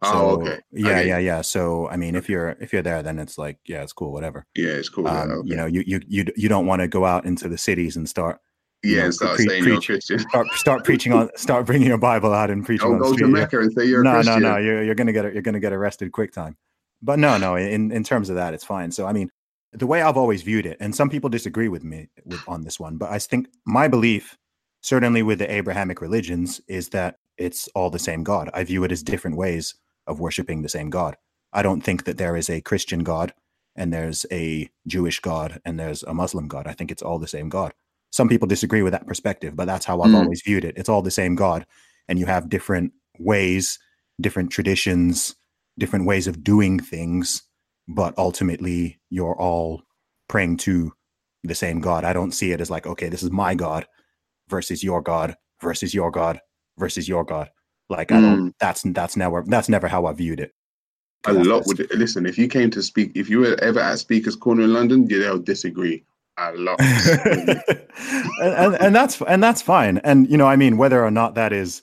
Oh, So, okay. Yeah, Okay. yeah, yeah. So I mean, if you're if you're there, then it's like, yeah, it's cool, whatever. Yeah, it's cool. yeah, Um, okay. You know, you you you you don't want to go out into the cities and start you yeah, know, and start pre- saying you're a Christian. start start preaching on start bringing your Bible out and preaching Don't go to street. yeah. Mecca and say you're a no, Christian. no, no. You're you're gonna get you're gonna get arrested quick time. But no, no. In in terms of that, it's fine. So I mean, the way I've always viewed it, and some people disagree with me with, on this one, but I think my belief, certainly with the Abrahamic religions, is that it's all the same God. I view it as different ways of worshiping the same God. I don't think that there is a Christian God and there's a Jewish God and there's a Muslim God. I think it's all the same God. Some people disagree with that perspective, but that's how I've Mm. always viewed it. It's all the same God, and you have different ways, different traditions, different ways of doing things, but ultimately you're all praying to the same God. I don't see it as like, okay, this is my God versus your God versus your God versus your God. Like I don't. Mm. That's that's never that's never how I viewed it. a lot would listen. If you came to speak, if you were ever at Speaker's Corner in London, yeah, they'll disagree a lot. and, and and that's and that's fine. And you know, I mean, whether or not that is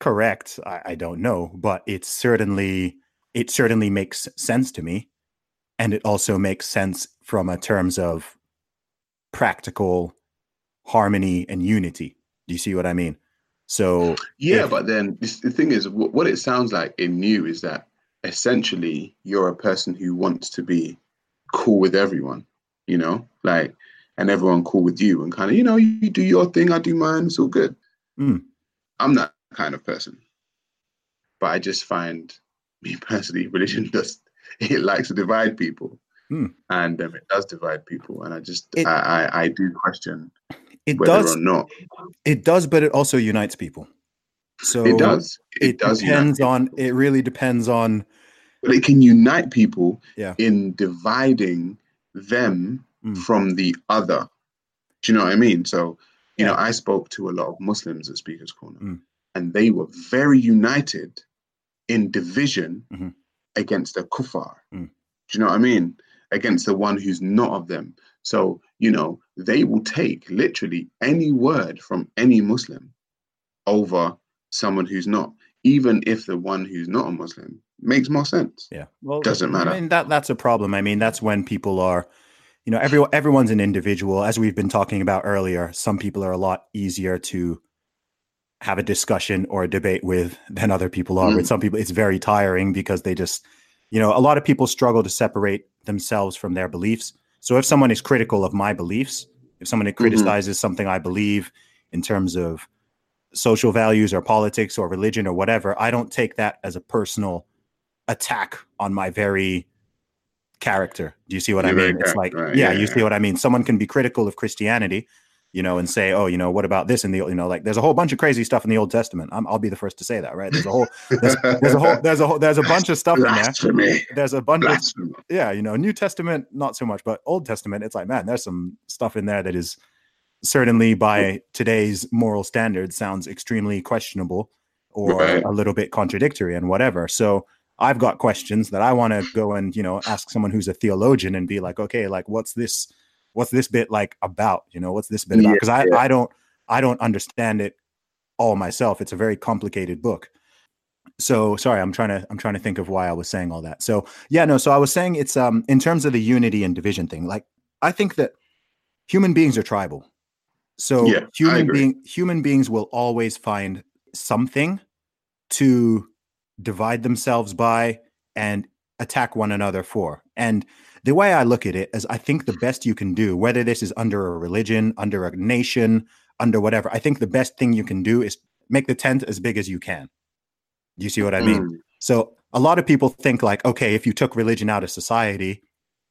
correct, I, I don't know, but it certainly it certainly makes sense to me, and it also makes sense from a terms of practical harmony and unity. Do you see what I mean? So yeah, If- but then this, the thing is, wh- what it sounds like in you is that essentially you're a person who wants to be cool with everyone, you know, like, and everyone cool with you, and kind of, you know, you do your thing, I do mine, it's all good. Mm. I'm that kind of person, but I just find me personally, religion does it likes to divide people, Hmm. and um, it does divide people, and I just It- I, I I do question it whether does or not it does, but it also unites people. So it does. It, does depends on. It really depends on. but it can unite people Yeah. in dividing them Mm. from the other. Do you know what I mean? So, you know, I spoke to a lot of Muslims at Speaker's Corner, Mm. and they were very united in division Mhm. against the kuffar. Mm. Do you know what I mean? Against the one who's not of them. So, you know, they will take literally any word from any Muslim over someone who's not, even if the one who's not a Muslim makes more sense. Yeah. Well, Doesn't matter. I mean, that that's a problem. I mean, that's when people are, you know, everyone everyone's an individual. As we've been talking about earlier, some people are a lot easier to have a discussion or a debate with than other people are. Mm. With some people, it's very tiring because they just, you know, a lot of people struggle to separate themselves from their beliefs. So if someone is critical of my beliefs, if someone mm-hmm. criticizes something I believe in terms of social values or politics or religion or whatever, I don't take that as a personal attack on my very character. Do you see what You're I mean? It's like, right. yeah, yeah, you see what I mean? Someone can be critical of Christianity, you know, and say, oh, you know, what about this in the, you know, like there's a whole bunch of crazy stuff in the Old Testament. i will be the first to say that, right? There's a whole, there's, there's, a whole, there's a whole, there's a bunch of stuff in there. There's a bunch Blasphemy. of, yeah, you know, New Testament, not so much, but Old Testament, it's like, man, there's some stuff in there that is certainly by today's moral standards sounds extremely questionable or right. a little bit contradictory and whatever. So I've got questions that I want to go and, you know, ask someone who's a theologian and be like, okay, like what's this, what's this bit like about? You know, what's this bit about? Because I, yeah. I don't I don't understand it all myself. It's a very complicated book. So sorry, I'm trying to I'm trying to think of why I was saying all that. So yeah, no, so I was saying it's um in terms of the unity and division thing, like I think that human beings are tribal. So yeah, human being human beings will always find something to divide themselves by and attack one another for. And the way I look at it is I think the best you can do, whether this is under a religion, under a nation, under whatever, I think the best thing you can do is make the tent as big as you can. You see what I mean? Mm. So a lot of people think like, okay, if you took religion out of society,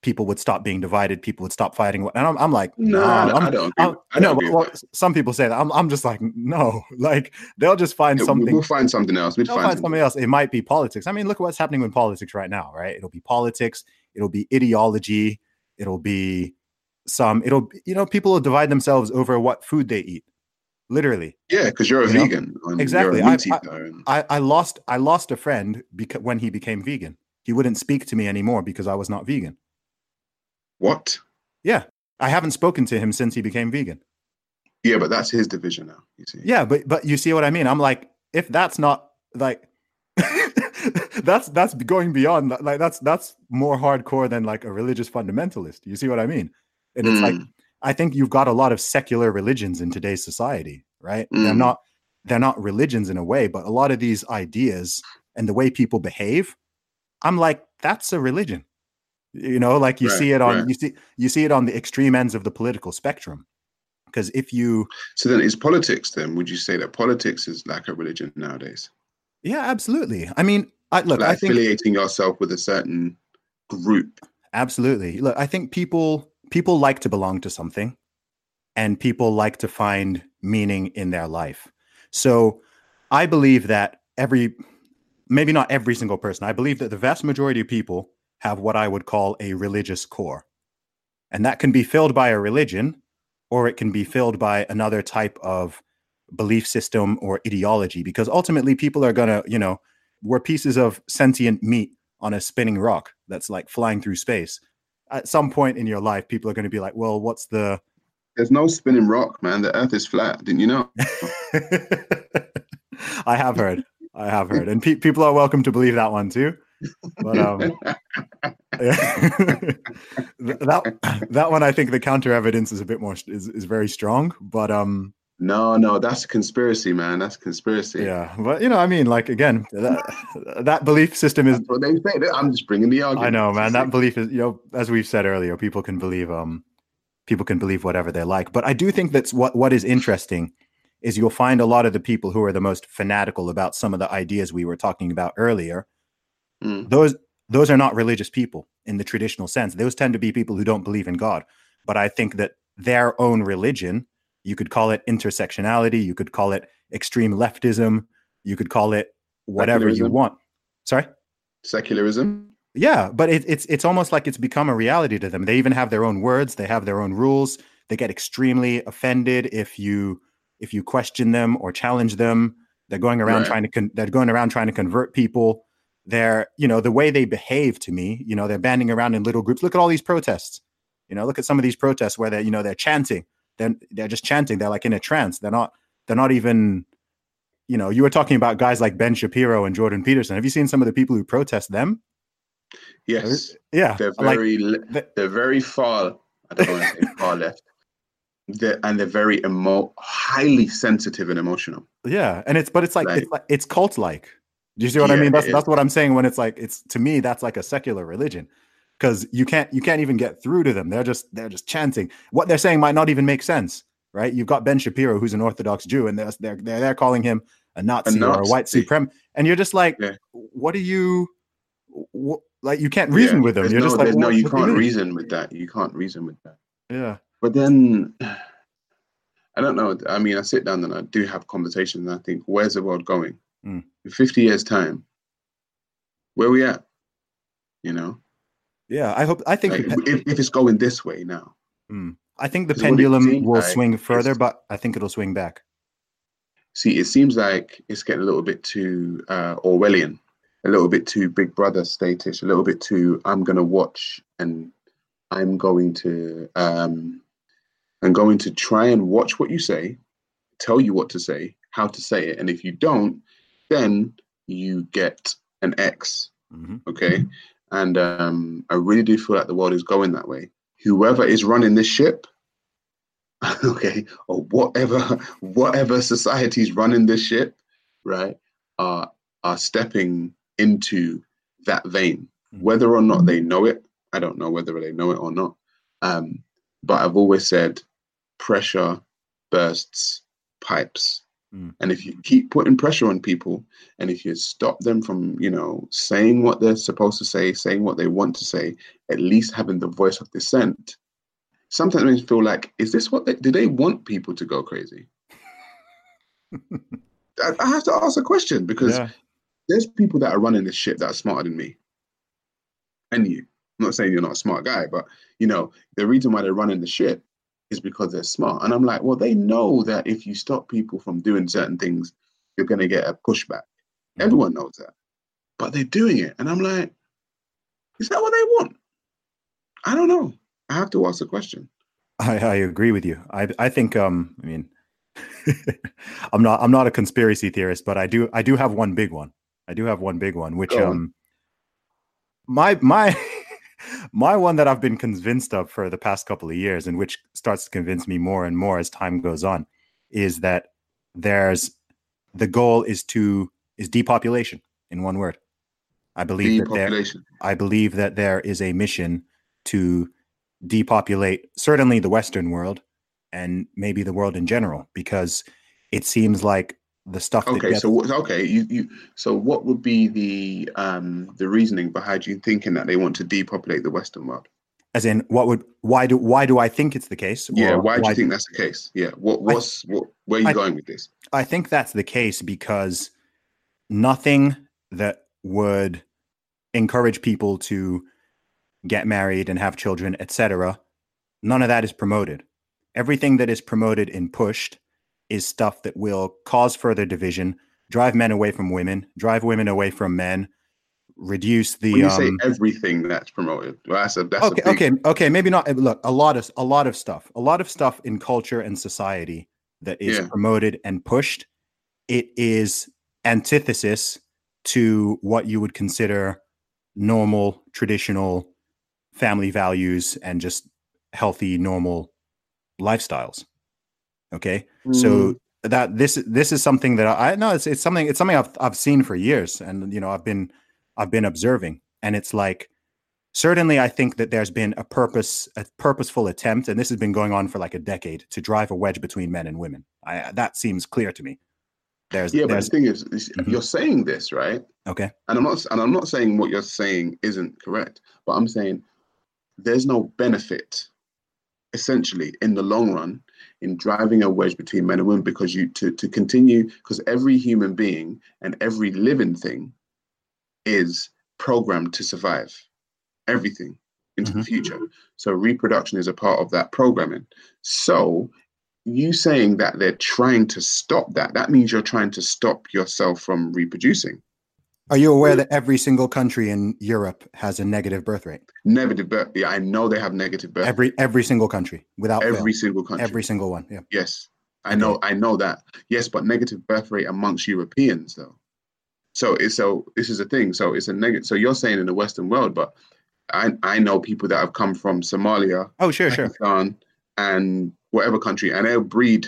people would stop being divided. People would stop fighting. And I'm, I'm like, no, nah, I'm, I don't. I'm, I. Well, some people say that. I'm, I'm just like, no. Like they'll just find yeah, something. We'll find something else. We'll find, find something else. It might be politics. I mean, look at what's happening with politics right now, right? It'll be politics. It'll be ideology. It'll be some. It'll you know people will divide themselves over what food they eat. Literally. Yeah, because you're a you vegan. Exactly. I, I, I, lost I lost a friend because when he became vegan. He wouldn't speak to me anymore because I was not vegan. What? Yeah. I haven't spoken to him since he became vegan. Yeah, but that's his division now, you see. Yeah, but but you see what I mean? I'm like, if that's not like that's that's going beyond like that's that's more hardcore than like a religious fundamentalist. You see what I mean? And it's mm. like I think you've got a lot of secular religions in today's society, right? Mm. They're not they're not religions in a way, but a lot of these ideas and the way people behave, I'm like, that's a religion. You know, like you right, see it on right. you see you see it on the extreme ends of the political spectrum. Because if you so then is politics then would you say that politics is like a religion nowadays? Yeah, absolutely. I mean, I look, like I think, affiliating yourself with a certain group. Absolutely. Look, I think people people like to belong to something and people like to find meaning in their life. So, I believe that every maybe not every single person, I believe that the vast majority of people have what I would call a religious core. And that can be filled by a religion or it can be filled by another type of belief system or ideology because ultimately people are going to, you know, we're pieces of sentient meat on a spinning rock that's like flying through space. At some point in your life, people are going to be like, well, what's the. There's no spinning rock, man. The earth is flat. Didn't you know? I have heard. I have heard. And pe- people are welcome to believe that one too. But um, that that one, I think the counter evidence is a bit more is, is very strong. But um, no, no, that's a conspiracy, man. That's conspiracy. Yeah, but you know, I mean, like again, that, that belief system is. That's what they say. I'm just bringing the argument. I know, man. That belief is, you know, as we've said earlier, people can believe um, people can believe whatever they like. But I do think that's what what is interesting is you'll find a lot of the people who are the most fanatical about some of the ideas we were talking about earlier Mm. Those those are not religious people in the traditional sense. Those tend to be people who don't believe in God. But I think that their own religion, you could call it intersectionality, you could call it extreme leftism, you could call it whatever you want. Sorry? Secularism? Yeah, but it, it's it's almost like it's become a reality to them. They even have their own words, they have their own rules. They get extremely offended if you if you question them or challenge them. They're going around right. trying to con- they're going around trying to convert people they're you know the way they behave to me you know they're banding around in little groups look at all these protests you know look at some of these protests where they're you know they're chanting they're, they're just chanting they're like in a trance they're not they're not even you know you were talking about guys like ben shapiro and jordan peterson have you seen some of the people who protest them yes yeah they're very like, they're very far i don't want to say far left they're and they're very emo highly sensitive and emotional. Yeah, and it's but it's like Right. it's like it's cult like. Do you see what I mean? That's that's what I'm saying when it's like it's to me that's like a secular religion because you can't you can't even get through to them. They're just they're just chanting. What they're saying might not even make sense, right? You've got Ben Shapiro who's an Orthodox Jew and they're they're they're, they're calling him a Nazi, or a white suprem, and you're just like, Yeah. what are you? What, like you can't reason Yeah, with them. there's You're no, just like, no, you you can't mean? reason with that. You can't reason with that. Yeah, But then, I don't know. I mean, I sit down and I do have conversations, and I think, where's the world going Mm. in 50 years' time? Where we at? You know, yeah. I hope. I think. like, pe- if, if it's going this way now, mm, I think the pendulum seems will like swing further, but I think it'll swing back. see, it seems like it's getting a little bit too uh, Orwellian, a little bit too Big Brother status, a little bit too I'm gonna watch and I'm going to um, I'm going to try and watch what you say, tell you what to say, how to say it, and if you don't, then you get an X. hmm Okay, and um, I really do feel like the world is going that way. Whoever is running this ship, okay, or whatever whatever society's running this ship, right, are are stepping into that vein. Mhm. Whether or not they know it, I don't know whether they know it or not. Um, but I've always said pressure bursts pipes. Mm. And if you keep putting pressure on people, and if you stop them from, you know, saying what they're supposed to say, saying what they want to say, at least having the voice of dissent, sometimes me feel like, is this what they do? They want people to go crazy? I, I have to ask a question because Yeah. there's people that are running this shit that are smarter than me and you. I'm not saying you're not a smart guy, but you know the reason why they're running the shit is because they're smart. And I'm like, well, they know that if you stop people from doing certain things, you're going to get a pushback. Mhm. Everyone knows that, but they're doing it, and I'm like, is that what they want? I don't know. I have to ask the question. I, I agree with you. I I think um I mean I'm not I'm not a conspiracy theorist, but I do I do have one big one. I do have one big one, which um my my my one that I've been convinced of for the past couple of years, and which starts to convince me more and more as time goes on, is that there's the goal is to is depopulation in one word. I believe that there I believe that there is a mission to depopulate certainly the Western world and maybe the world in general, because it seems like the stuff Okay, so what- okay, you, you so what would be the um the reasoning behind you thinking that they want to depopulate the Western world? as in what would why do why do I think it's the case? Yeah, why do you think that's the case? Yeah, what what's what where are you I- going with this? I think that's the case because nothing that would encourage people to get married and have children, etc. None of that is promoted. Everything that is promoted and pushed is stuff that will cause further division, drive men away from women, drive women away from men, reduce the When you um, say everything that's promoted, well, that's a that's okay, a big, okay, okay. Maybe not. uh, Look, a lot of a lot of stuff, a lot of stuff in culture and society that is Yeah. promoted and pushed. It is antithesis to what you would consider normal, traditional family values and just healthy, normal lifestyles. Okay, Mm. so that this this is something that I, know it's it's something it's something I've I've seen for years, and you know I've been I've been observing, and it's like certainly I think that there's been a purpose a purposeful attempt, and this has been going on for like a decade to drive a wedge between men and women. I, that seems clear to me. There's yeah, but there's the thing is, is Mhm. you're saying this right, okay and I'm not and I'm not saying what you're saying isn't correct, but I'm saying there's no benefit, essentially, in the long run, in driving a wedge between men and women because you to to continue because every human being and every living thing is programmed to survive, everything into the Mhm. future. So reproduction is a part of that programming. So you saying that they're trying to stop that, that means you're trying to stop yourself from reproducing. Are you aware that every single country in Europe has a negative birth rate? Negative birth. Yeah, I know they have negative birth. Every every single country without fail. every single country. every single one. Yeah. Yes, I know. I know that. Yes, but negative birth rate amongst Europeans though. So it's so this is a thing. So it's a negative. So you're saying in the Western world, but I I know people that have come from Somalia, Oh, sure, sure. And whatever country, and they'll breed.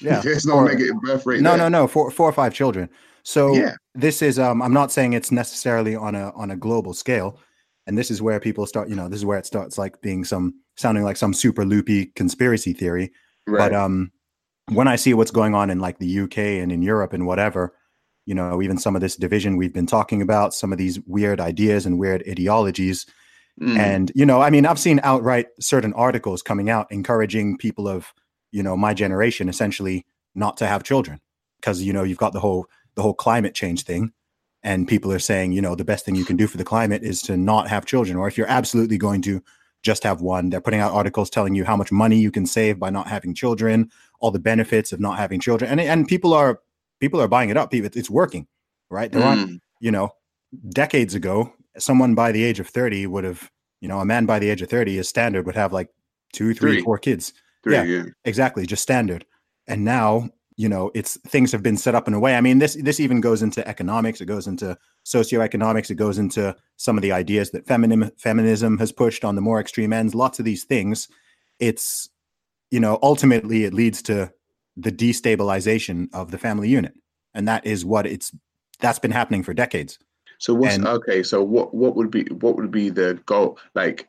Yeah, There's no negative birth rate. no, there. no, no, four, four or five children. So Yeah. this is, um, I'm not saying it's necessarily on a on a global scale, and this is where people start. You know, this is where it starts like being some sounding like some super loopy conspiracy theory. Right. But um, when I see what's going on in like the UK and in Europe and whatever, you know, even some of this division we've been talking about, some of these weird ideas and weird ideologies, Mm. and you know, I mean, I've seen outright certain articles coming out encouraging people of you know my generation essentially not to have children. Because you know you've got the whole the whole climate change thing and people are saying you know the best thing you can do for the climate is to not have children. Or if you're absolutely going to just have one they're putting out articles telling you how much money you can save by not having children all the benefits of not having children and and people are people are buying it up. It's working right? There aren't Mm. you know decades ago someone by the age of 30 would have you know a man by the age of 30 is standard would have like two three Three. four kids Three, yeah. exactly just standard and now you know it's things have been set up in a way i mean this this even goes into economics it goes into socioeconomics it goes into some of the ideas that feminim, feminism has pushed on the more extreme ends lots of these things it's you know ultimately it leads to the destabilization of the family unit and that is what it's that's been happening for decades So what's And- okay? So what what would be what would be the goal? Like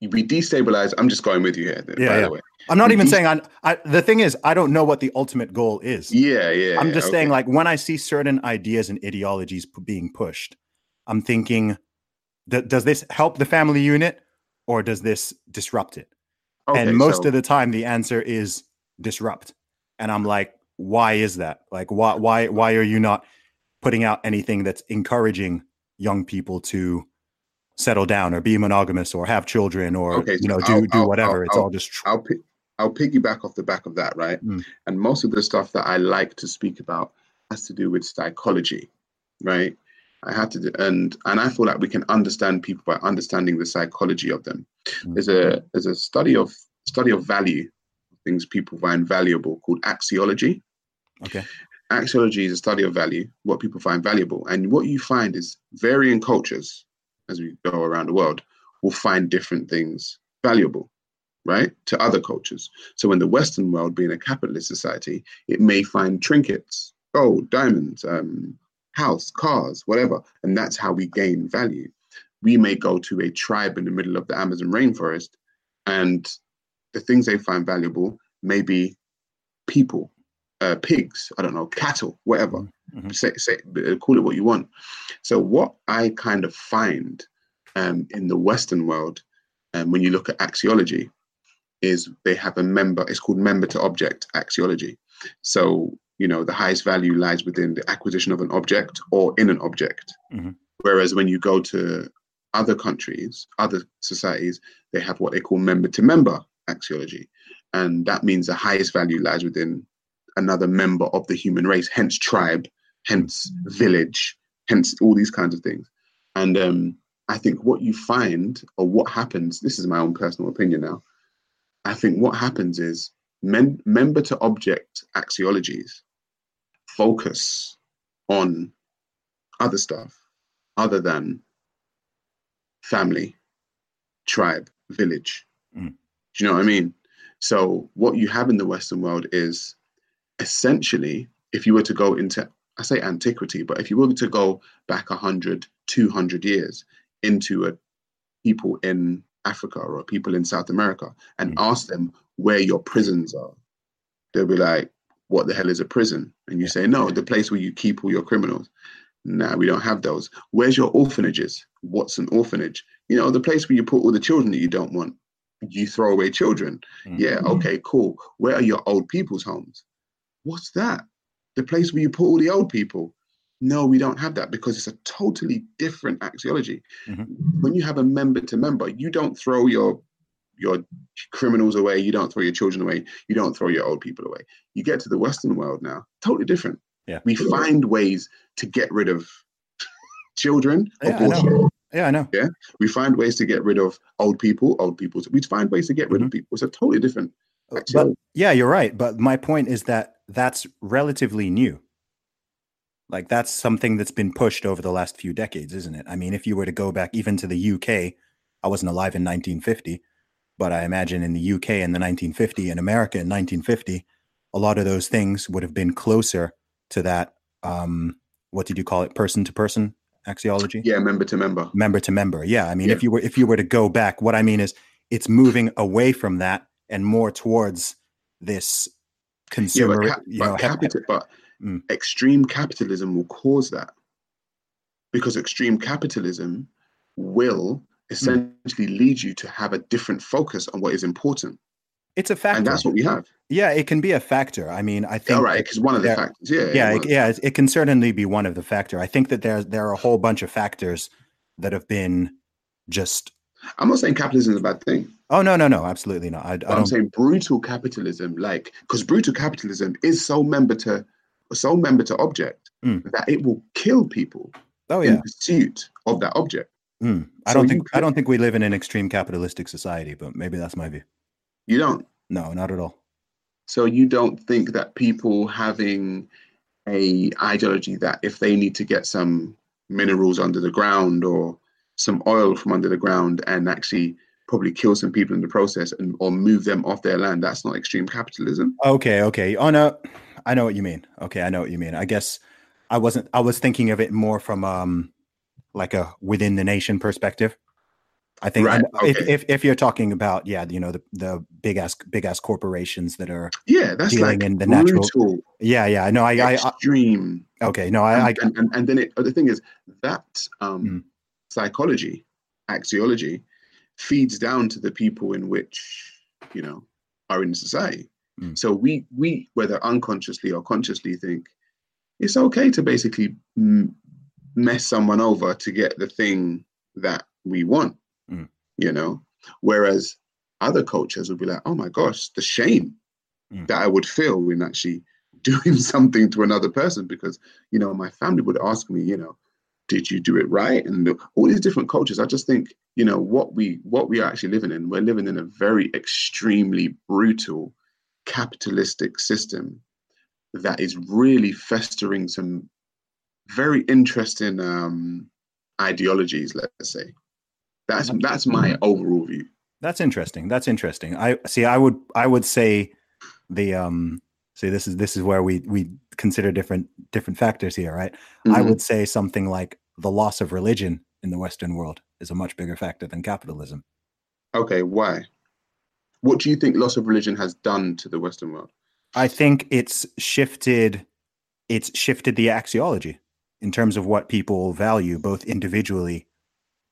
you be destabilized. I'm just going with you here. Yeah, by yeah. the way. i'm not even dest- saying I, I the thing is i don't know what the ultimate goal is Yeah, yeah. I'm just saying, like, when I see certain ideas and ideologies p- being pushed, I'm thinking, d- does this help the family unit or does this disrupt it? Okay, and most so- of the time, the answer is disrupt. And I'm like, why is that? Like, why, why, why are you not putting out anything that's encouraging young people to settle down or be monogamous or have children or Okay, you know do I'll- do whatever? I'll- it's I'll- all just tr- I'll pick I'll piggyback off the back of that, right? Mm. And most of the stuff that I like to speak about has to do with psychology, right? I have to do, and and I feel like we can understand people by understanding the psychology of them. Mm. There's a there's a study of study of value, things people find valuable called axiology. okay. Axiology is a study of value, what people find valuable, and what you find is varying cultures as we go around the world will find different things valuable, right, to other cultures. So in the Western world, being a capitalist society, it may find trinkets, gold, diamonds, um, house, cars, whatever, and that's how we gain value. We may go to a tribe in the middle of the Amazon rainforest, and the things they find valuable may be people, uh, pigs, I don't know, cattle, whatever. Mhm. Say, say, uh, call it what you want. So what I kind of find um, in the Western world, um, when you look at axiology, is they have a member. It's called member to object axiology. So you know the highest value lies within the acquisition of an object or in an object. Mhm. Whereas when you go to other countries, other societies, they have what they call member to member axiology, and that means the highest value lies within another member of the human race, hence tribe, hence village, hence all these kinds of things. And um, I think what you find or what happens, this is my own personal opinion now. I think what happens is men, member to object axiologies focus on other stuff other than family, tribe, village. Mm. Do you know what I mean? So, what you have in the Western world is essentially, if you were to go into, I say antiquity, but if you were to go back 100, 200 years into a people in Africa or people in South America and Mm. ask them where your prisons are, they'll be like, what the hell is a prison? And you say, no, the place where you keep all your criminals. Nah, we don't have those. Where's your orphanages? What's an orphanage? You know, the place where you put all the children that you don't want. You throw away children. Mhm. Yeah, okay, cool. Where are your old people's homes? What's that? The place where you put all the old people. No, we don't have that because it's a totally different axiology. Mhm. When you have a member to member, you don't throw your your criminals away, you don't throw your children away, you don't throw your old people away. You get to the Western world now, totally different. Yeah. We find ways to get rid of children, Yeah, I know. Yeah, I know. We find ways to get rid of old people, old people. We find ways to get rid of people. It's a totally different But yeah, you're right. But my point is that that's relatively new. Like that's something that's been pushed over the last few decades, isn't it? I mean, if you were to go back even to the UK, I wasn't alive in 1950, But I imagine in the UK in the 1950, in America in 1950, a lot of those things would have been closer to that. Um, what did you call it? Person to person axiology. Yeah, member to member. Member to member. Yeah. I mean, Yeah. if you were if you were to go back, what I mean is it's moving away from that and more towards this Yeah, consumer. but, cap- you know, but, capital, but Mm. extreme capitalism will cause that because extreme capitalism will Mm. essentially lead you to have a different focus on what is important, it's a factor. and that's what we have. yeah, it can be a factor. I mean, I think All right, because one of the there- factors, yeah, yeah, one it, yeah, it, it can certainly be one of the factor. I think that there there are a whole bunch of factors that have been just. I'm not saying capitalism is a bad thing. Oh no, no, no, absolutely not. I, I I'm saying brutal capitalism, like because brutal capitalism is so member to so member to object Mm. that it will kill people Oh in yeah, pursuit of that object. Mm. I So don't think I don't think we live in an extreme capitalistic society, but maybe that's my view. You don't. No, not at all. So you don't think that people having a ideology that if they need to get some minerals under the ground or some oil from under the ground and actually probably kill some people in the process and or move them off their land, that's not extreme capitalism. Okay, okay. Oh no, I know what you mean. Okay, I know what you mean. I guess I wasn't. I was thinking of it more from um, like a within the nation perspective. I think Right, if, okay. if if you're talking about yeah, you know the the big ass big ass corporations that are Yeah, that's Dealing like in the natural- brutal, yeah yeah I know I, I, I extreme. okay no I, I and, and, and, and then it, the thing is that um, Mm. Psychology, axiology, feeds down to the people in which you know are in society. Mm. So we we whether unconsciously or consciously think it's okay to basically m- mess someone over to get the thing that we want. Mm. You know, whereas other cultures would be like, oh my gosh, the shame Mm. that I would feel when actually doing something to another person because you know my family would ask me you know did you do it right and all these different cultures i just think you know what we what we are actually living in we're living in a very extremely brutal capitalistic system that is really festering some very interesting um ideologies let's say that's that's my overall view That's interesting. That's interesting. I see. I would. I would say the um. See, this is this is where we we consider different different factors here, right? I Mhm. would say something like the loss of religion in the Western world is a much bigger factor than capitalism. okay why what do you think loss of religion has done to the western world I think it's shifted. It's shifted the axiology in terms of what people value, both individually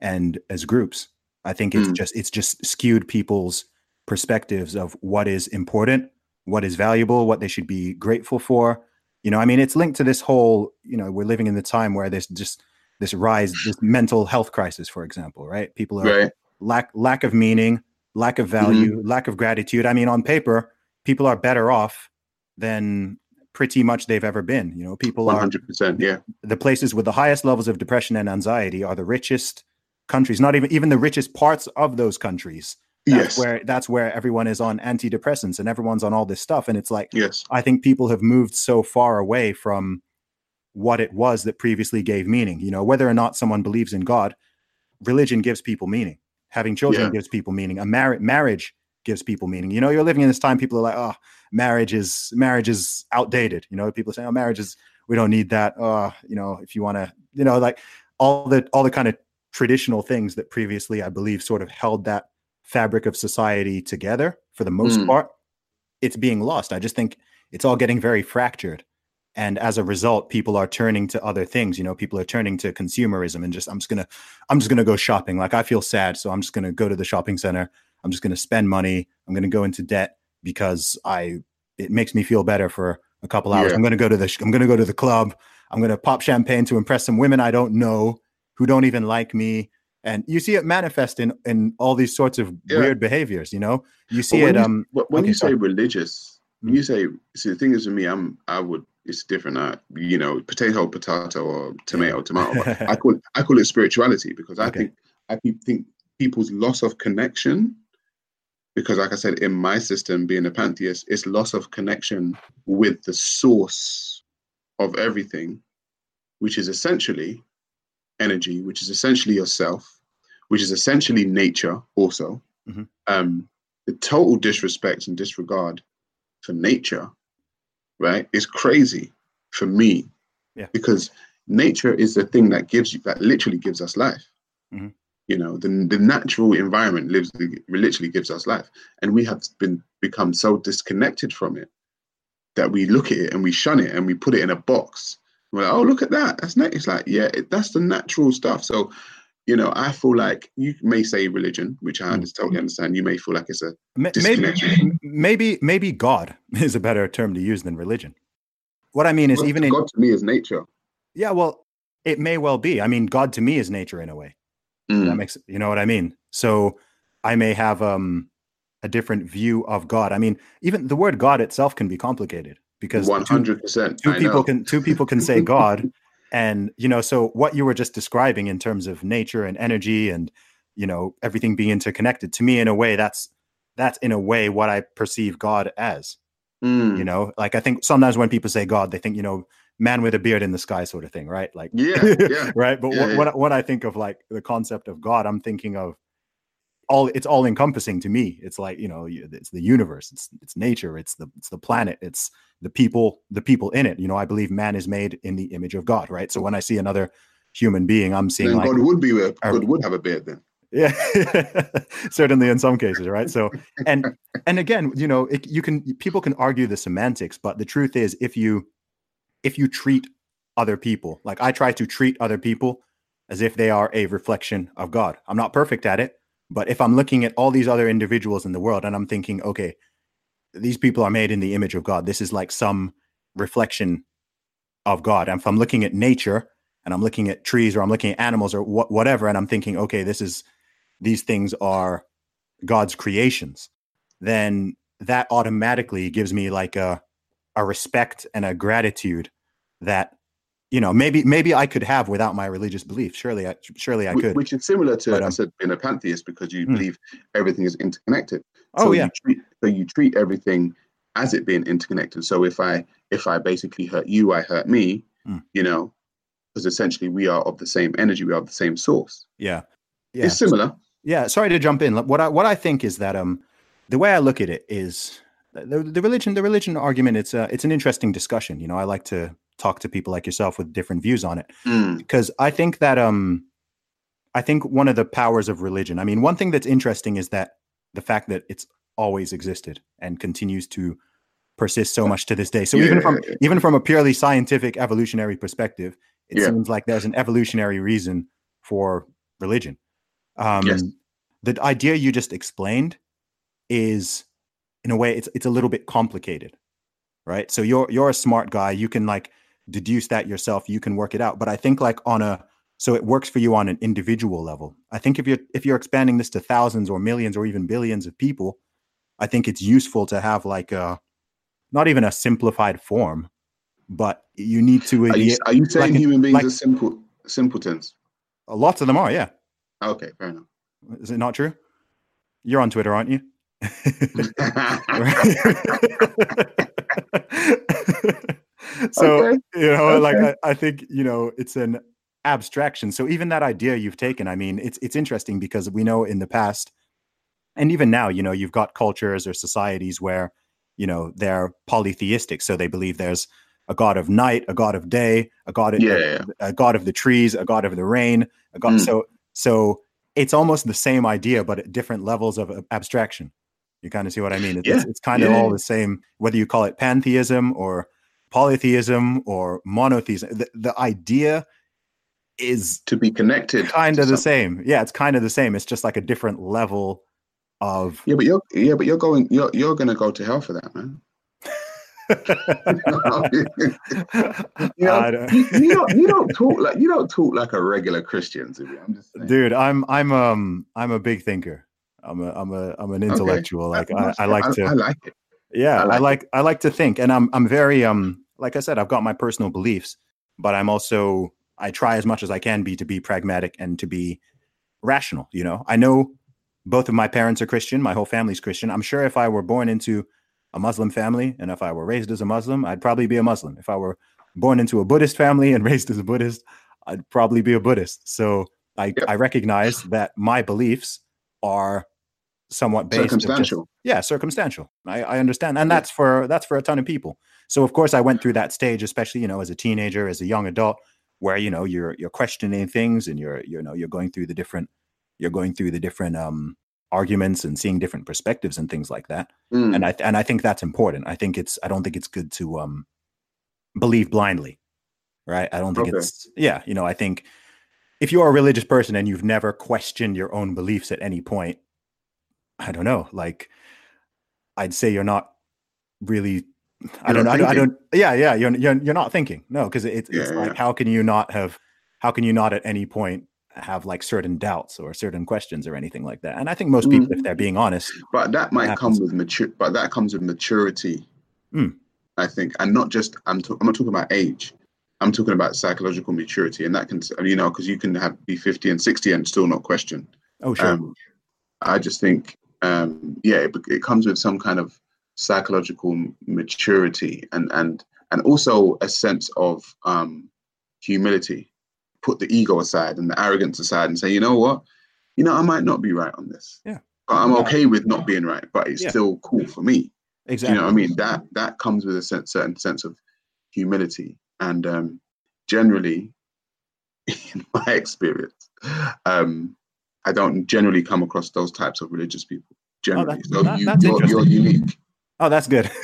and as groups. I think it's Mm. just it's just skewed people's perspectives of what is important, what is valuable, what they should be grateful for. You know, I mean, it's linked to this whole. You know, we're living in the time where there's just this rise, this mental health crisis, for example, right? People are right lack lack of meaning, lack of value, lack of gratitude. I mean, on paper, people are better off than pretty much they've ever been. You know, people are 100% yeah the places with the highest levels of depression and anxiety are the richest countries. Not even even the richest parts of those countries. That's yes where that's where everyone is on antidepressants and everyone's on all this stuff. And it's like yes I think people have moved so far away from what it was that previously gave meaning. You know, whether or not someone believes in God, religion gives people meaning. Having children Yeah. gives people meaning. A mar- marriage gives people meaning. You know, you're living in this time. People are like, oh, marriage is marriage is outdated. You know, people say, oh, marriage is we don't need that. Uh, you know, if you want to, you know, like all the all the kind of traditional things that previously I believe sort of held that fabric of society together for the most Mm. part, it's being lost. I just think it's all getting very fractured. And as a result, people are turning to other things. You know, people are turning to consumerism and just I'm just gonna I'm just gonna go shopping. Like I feel sad, so I'm just gonna go to the shopping center. I'm just gonna spend money. I'm gonna go into debt because I it makes me feel better for a couple hours. Yeah. I'm gonna go to the I'm gonna go to the club. I'm gonna pop champagne to impress some women I don't know who don't even like me. And you see it manifest in in all these sorts of Yeah. weird behaviors. You know, you see when it. you, Um, when okay, you say sorry. religious, when you say see the thing is with me, I'm I would it's different. Uh, you know, potato, potato, or tomato, tomato. I call I call it spirituality because I Okay. think I think people's loss of connection. Because, like I said, in my system, being a pantheist, it's loss of connection with the source of everything, which is essentially energy, which is essentially yourself, which is essentially nature, also. Mhm. Um, the total disrespect and disregard for nature, right, is crazy for me. Yeah. Because nature is the thing that gives you that literally gives us life. Mhm. You know, the the natural environment lives literally gives us life, and we have been become so disconnected from it that we look at it and we shun it and we put it in a box. We're like, oh, look at that. That's nat-. It's like, yeah, it, that's the natural stuff. So, you know, I feel like you may say religion, which I Mm. understand, totally understand. You may feel like it's a maybe maybe maybe God is a better term to use than religion. What I mean is God, even in God to me is nature. yeah, well, it may well be. I mean, God to me is nature in a way. Mm. That makes you know what I mean. So I may have um a different view of God. I mean, even the word God itself can be complicated because One two- hundred percent. two people can two people can say God, and you know, so what you were just describing in terms of nature and energy and you know everything being interconnected to me in a way that's that's in a way what I perceive God as. Mm. You know, like I think sometimes when people say God, they think you know man with a beard in the sky sort of thing, right? Like Yeah, yeah. right. But Yeah, what, yeah. what when I think of like the concept of God, I'm thinking of all it's all encompassing to me. It's like you know, it's the universe, it's it's nature, it's the it's the planet, it's the people, the people in it. You know, I believe man is made in the image of God, right? So mm. when I see another human being, I'm seeing Then like God would be a, God would have a beard then. yeah certainly in some cases right so and and again you know it, you can people can argue the semantics but the truth is if you if you treat other people like i try to treat other people as if they are a reflection of god i'm not perfect at it but if i'm looking at all these other individuals in the world and i'm thinking okay these people are made in the image of god. This is like some reflection of god. And if i'm looking at nature and i'm looking at trees or i'm looking at animals or wha- whatever and i'm thinking okay this is these things are God's creations, then that automatically gives me like a a respect and a gratitude that you know maybe maybe I could have without my religious belief. Surely, I surely I could. Which is similar to But, I um, said being a pantheist because you Hmm. believe everything is interconnected. oh so yeah, you treat so you treat everything as it being interconnected. So if I if I basically hurt you, I hurt me, Hmm. you know, because essentially we are of the same energy, we are of the same source. yeah, yeah. It's similar. Yeah, sorry to jump in. What I what I think is that um the way I look at it is the, the religion the religion argument it's a it's an interesting discussion. You know, I like to talk to people like yourself with different views on it Mm, because I think that um I think one of the powers of religion. I mean, one thing that's interesting is that the fact that it's always existed and continues to persist so much to this day. So even from Yeah. even from a purely scientific evolutionary perspective, it Yeah. seems like there's an evolutionary reason for religion. Um, Yes. The idea you just explained is, in a way, it's it's a little bit complicated, right? So you're you're a smart guy. You can like deduce that yourself. You can work it out. But I think like on a so it works for you on an individual level. I think if you're if you're expanding this to thousands or millions or even billions of people, I think it's useful to have like a not even a simplified form, but you need to. Are you, are you saying like- human beings like- are simple simpletons? lots of them are, yeah. Okay, fair enough. Is it not true? You're on Twitter, aren't you? so Okay, you know, like. I, I think you know it's an abstraction. So even that idea you've taken, I mean, it's it's interesting because we know in the past, and even now, you know, you've got cultures or societies where you know they're polytheistic, so they believe there's a god of night, a god of day, a god of, Yeah, yeah. a god of the trees, a god of the rain, a god. Mm. So so it's almost the same idea, but at different levels of abstraction. You kind of see what I mean? It's, Yeah, it's kind of all the same, whether you call it pantheism or polytheism or monotheism. The, the idea is to be connected. kind of the same. Yeah, it's kind of the same. It's just like a different level of. Yeah, but you're yeah, but you're going you're you're gonna go to hell for that, man. You, know, don't- you, you don't you don't talk like you don't talk like a regular Christian. I'm just saying. dude i'm i'm um i'm a big thinker i'm a i'm a i'm an Okay. intellectual like I, I like to I like it. Yeah I like i like to think and i'm i'm very um like i said i've got my personal beliefs but i'm also i try as much as i can be to be pragmatic and to be rational you know? I know both of my parents are christian my whole family's christian. I'm sure if i were born into a muslim family and if i were raised as a muslim i'd probably be a muslim. If i were born into a buddhist family and raised as a buddhist i'd probably be a buddhist. So i Yep. i recognize that my beliefs are somewhat based of just- Circumstantial. yeah circumstantial. I, I understand. And that's for that's for a ton of people. So of course i went through that stage especially you know as a teenager as a young adult where you know you're you're questioning things and you're you know you're going through the different you're going through the different um arguments and seeing different perspectives and things like that. Mm. and i and i think that's important. I think it's i don't think it's good to um believe blindly right? I don't think Okay. it's yeah you know i think if you're a religious person and you've never questioned your own beliefs at any point i don't know like i'd say you're not really i don't know I don't, I don't yeah yeah you're you're, you're not thinking no because it's, it's Yeah, like how can you not have how can you not at any point have like certain doubts or certain questions or anything like that and i think most people if Mhm. they're being honest But that might come with mature. But that comes with maturity. Mm. I think, and not just. I'm. ta- I'm not talking about age. I'm talking about psychological maturity, and that can, you know, because you can have be 50 and 60 and still not question. oh sure Um, I just think, um, yeah, it, it comes with some kind of psychological maturity and and and also a sense of um, humility. Put the ego aside and the arrogance aside, and say, you know what, you know, I might not be right on this. Yeah. But I'm okay with not being right, but it's Yeah. still cool for me. exactly You know what I mean? That that comes with a sense, certain sense of humility, and um, generally, in my experience, um, I don't generally come across those types of religious people. Generally, that- so that- you, that's you're, you're unique. Oh, that's good.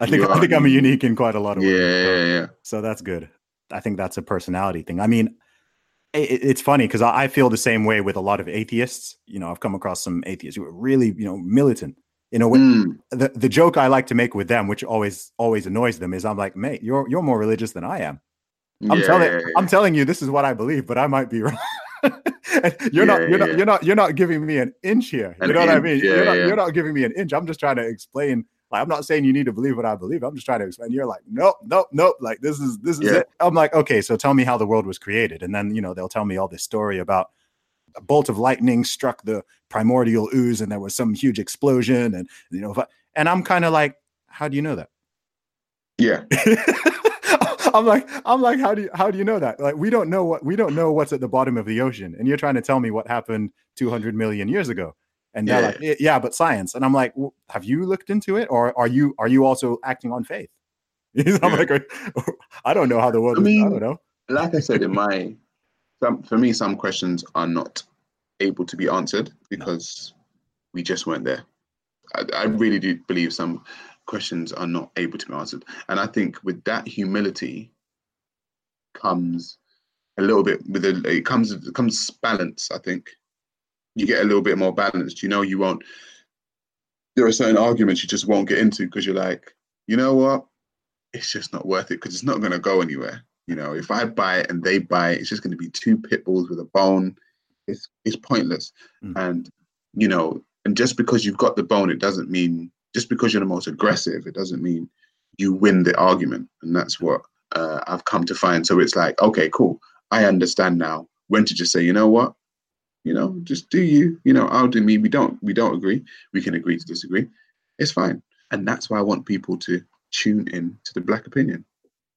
I think I think are- I'm unique in quite a lot of ways. yeah, yeah, yeah. so that's good. I think that's a personality thing. I mean, i i- it's funny because I, I feel the same way with a lot of atheists. You know, I've come across some atheists who are really, you know, militant. In a way, Mm, the, the joke I like to make with them, which always always annoys them, is I'm like, mate, you're you're more religious than I am. I'm yeah, telling yeah, yeah. I'm telling you this is what I believe, but I might be wrong. You're not you're not you're not you're not giving me an inch here. You An know what I mean? yeah, you're not yeah. you're not giving me an inch. I'm just trying to explain. Like I'm not saying you need to believe what I believe. I'm just trying to explain. You're like, nope, nope, nope. Like this is this is Yeah. it. I'm like, okay, so tell me how the world was created. And then you know, they'll tell me all this story about a bolt of lightning struck the primordial ooze and there was some huge explosion and you know and I'm kind of like, how do you know that? yeah, I'm like, I'm like, how do you how do you know that? Like, we don't know what we don't know what's at the bottom of the ocean, and you're trying to tell me what happened 200 million years ago. And they're Yeah. like, "Yeah, but science. And I'm like, well, have you looked into it, or are you are you also acting on faith? I'm like, I don't know how the world. I is. I don't know. like I said in my, some, for me, some questions are not able to be answered because we just weren't there. I, I really do believe some questions are not able to be answered, and I think with that humility comes a little bit with a it comes it comes balance. I think you get a little bit more balanced. You know, you won't. There are certain arguments you just won't get into because you're like, you know what, it's just not worth it because it's not going to go anywhere. You know, if I buy it and they buy it, it's just going to be two pit bulls with a bone. It's it's pointless. Mm. And you know, and just because you've got the bone, it doesn't mean just because you're the most aggressive, it doesn't mean you win the argument. And that's what uh, I've come to find. So it's like, okay, cool. I understand now when to just say, you know what, you know, just do you. You know, I'll do me. We don't we don't agree. We can agree to disagree. It's fine. And that's why I want people to tune in to the Black Opinion.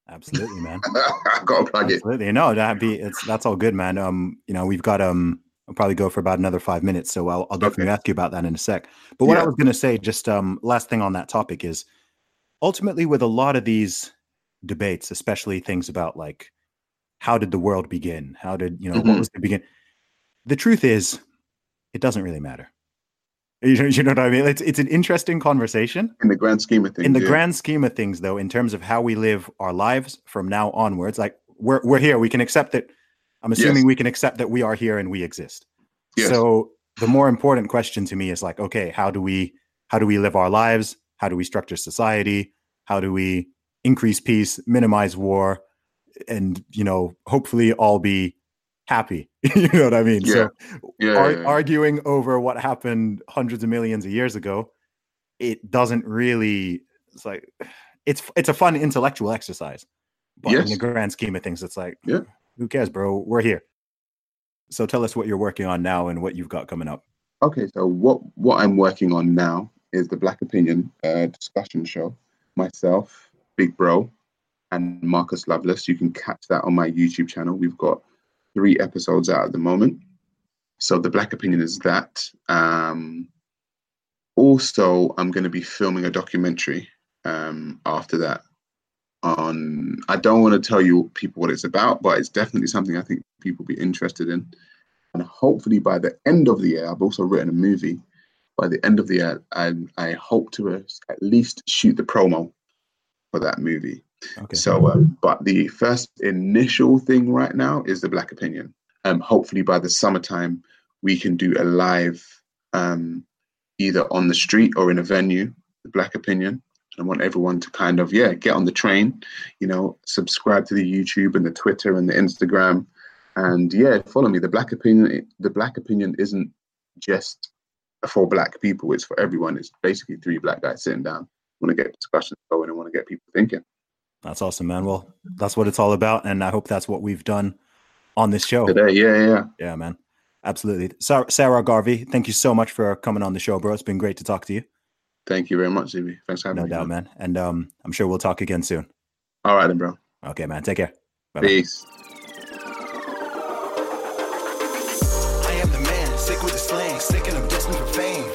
Absolutely, man. I gotta plug it. Absolutely. No, that be it's that's all good, man. Um, you know, we've got um I'll probably go for about another five minutes, so I'll, I'll definitely Okay. ask you about that in a sec. But what I was gonna say, just um last thing on that topic is ultimately with a lot of these debates, especially things about like how did the world begin? How did you know what Mhm. was the begin? The truth is, it doesn't really matter. You know, you know what I mean? It's it's an interesting conversation. In the grand scheme of things. In the yeah. grand scheme of things, though, in terms of how we live our lives from now onwards, like we're we're here, we can accept that. I'm assuming Yes. we can accept that we are here and we exist. Yes. So the more important question to me is like, okay, how do we how do we live our lives? How do we structure society? How do we increase peace, minimize war, and you know, hopefully all be happy? you know what I mean? So yeah, ar- yeah, yeah. arguing over what happened hundreds of millions of years ago, it doesn't really. It's like it's it's a fun intellectual exercise, but in the grand scheme of things, it's like, Yeah. Who cares, bro? We're here. So tell us what you're working on now and what you've got coming up. Okay, so what what I'm working on now is the Black Opinion uh, discussion show. Myself, Big Bro, and Marcus Lovelace. You can catch that on my YouTube channel. We've got three episodes out at the moment. So the Black Opinion is that. Um, also, I'm going to be filming a documentary um, after that. On, I don't want to tell you people what it's about, but it's definitely something I think people will be interested in. And hopefully, by the end of the year, I've also written a movie. By the end of the year, I, I hope to at least shoot the promo for that movie. Okay. So, um, but the first initial thing right now is the Black Opinion. Um, hopefully, by the summertime, we can do a live um, either on the street or in a venue, the Black Opinion. I want everyone to kind of, yeah, get on the train, you know, subscribe to the YouTube and the Twitter and the Instagram. And yeah, follow me. The Black Opinion, the Black Opinion isn't just for black people, it's for everyone. It's basically three black guys sitting down. want to get discussions going and want to get people thinking. That's awesome, man. Well, that's what it's all about. And I hope that's what we've done on this show. Today, yeah, yeah. Yeah, man. Absolutely. Sarah, Sarah Garvey, thank you so much for coming on the show, bro. It's been great to talk to you. Thank you very much, Zb. Thanks for having no me. No doubt, man. And um, I'm sure we'll talk again soon. All right, then, bro. Okay, man. Take care. Bye-bye. Peace. I am the man, sick with the slang, sick and I'm destined for fame.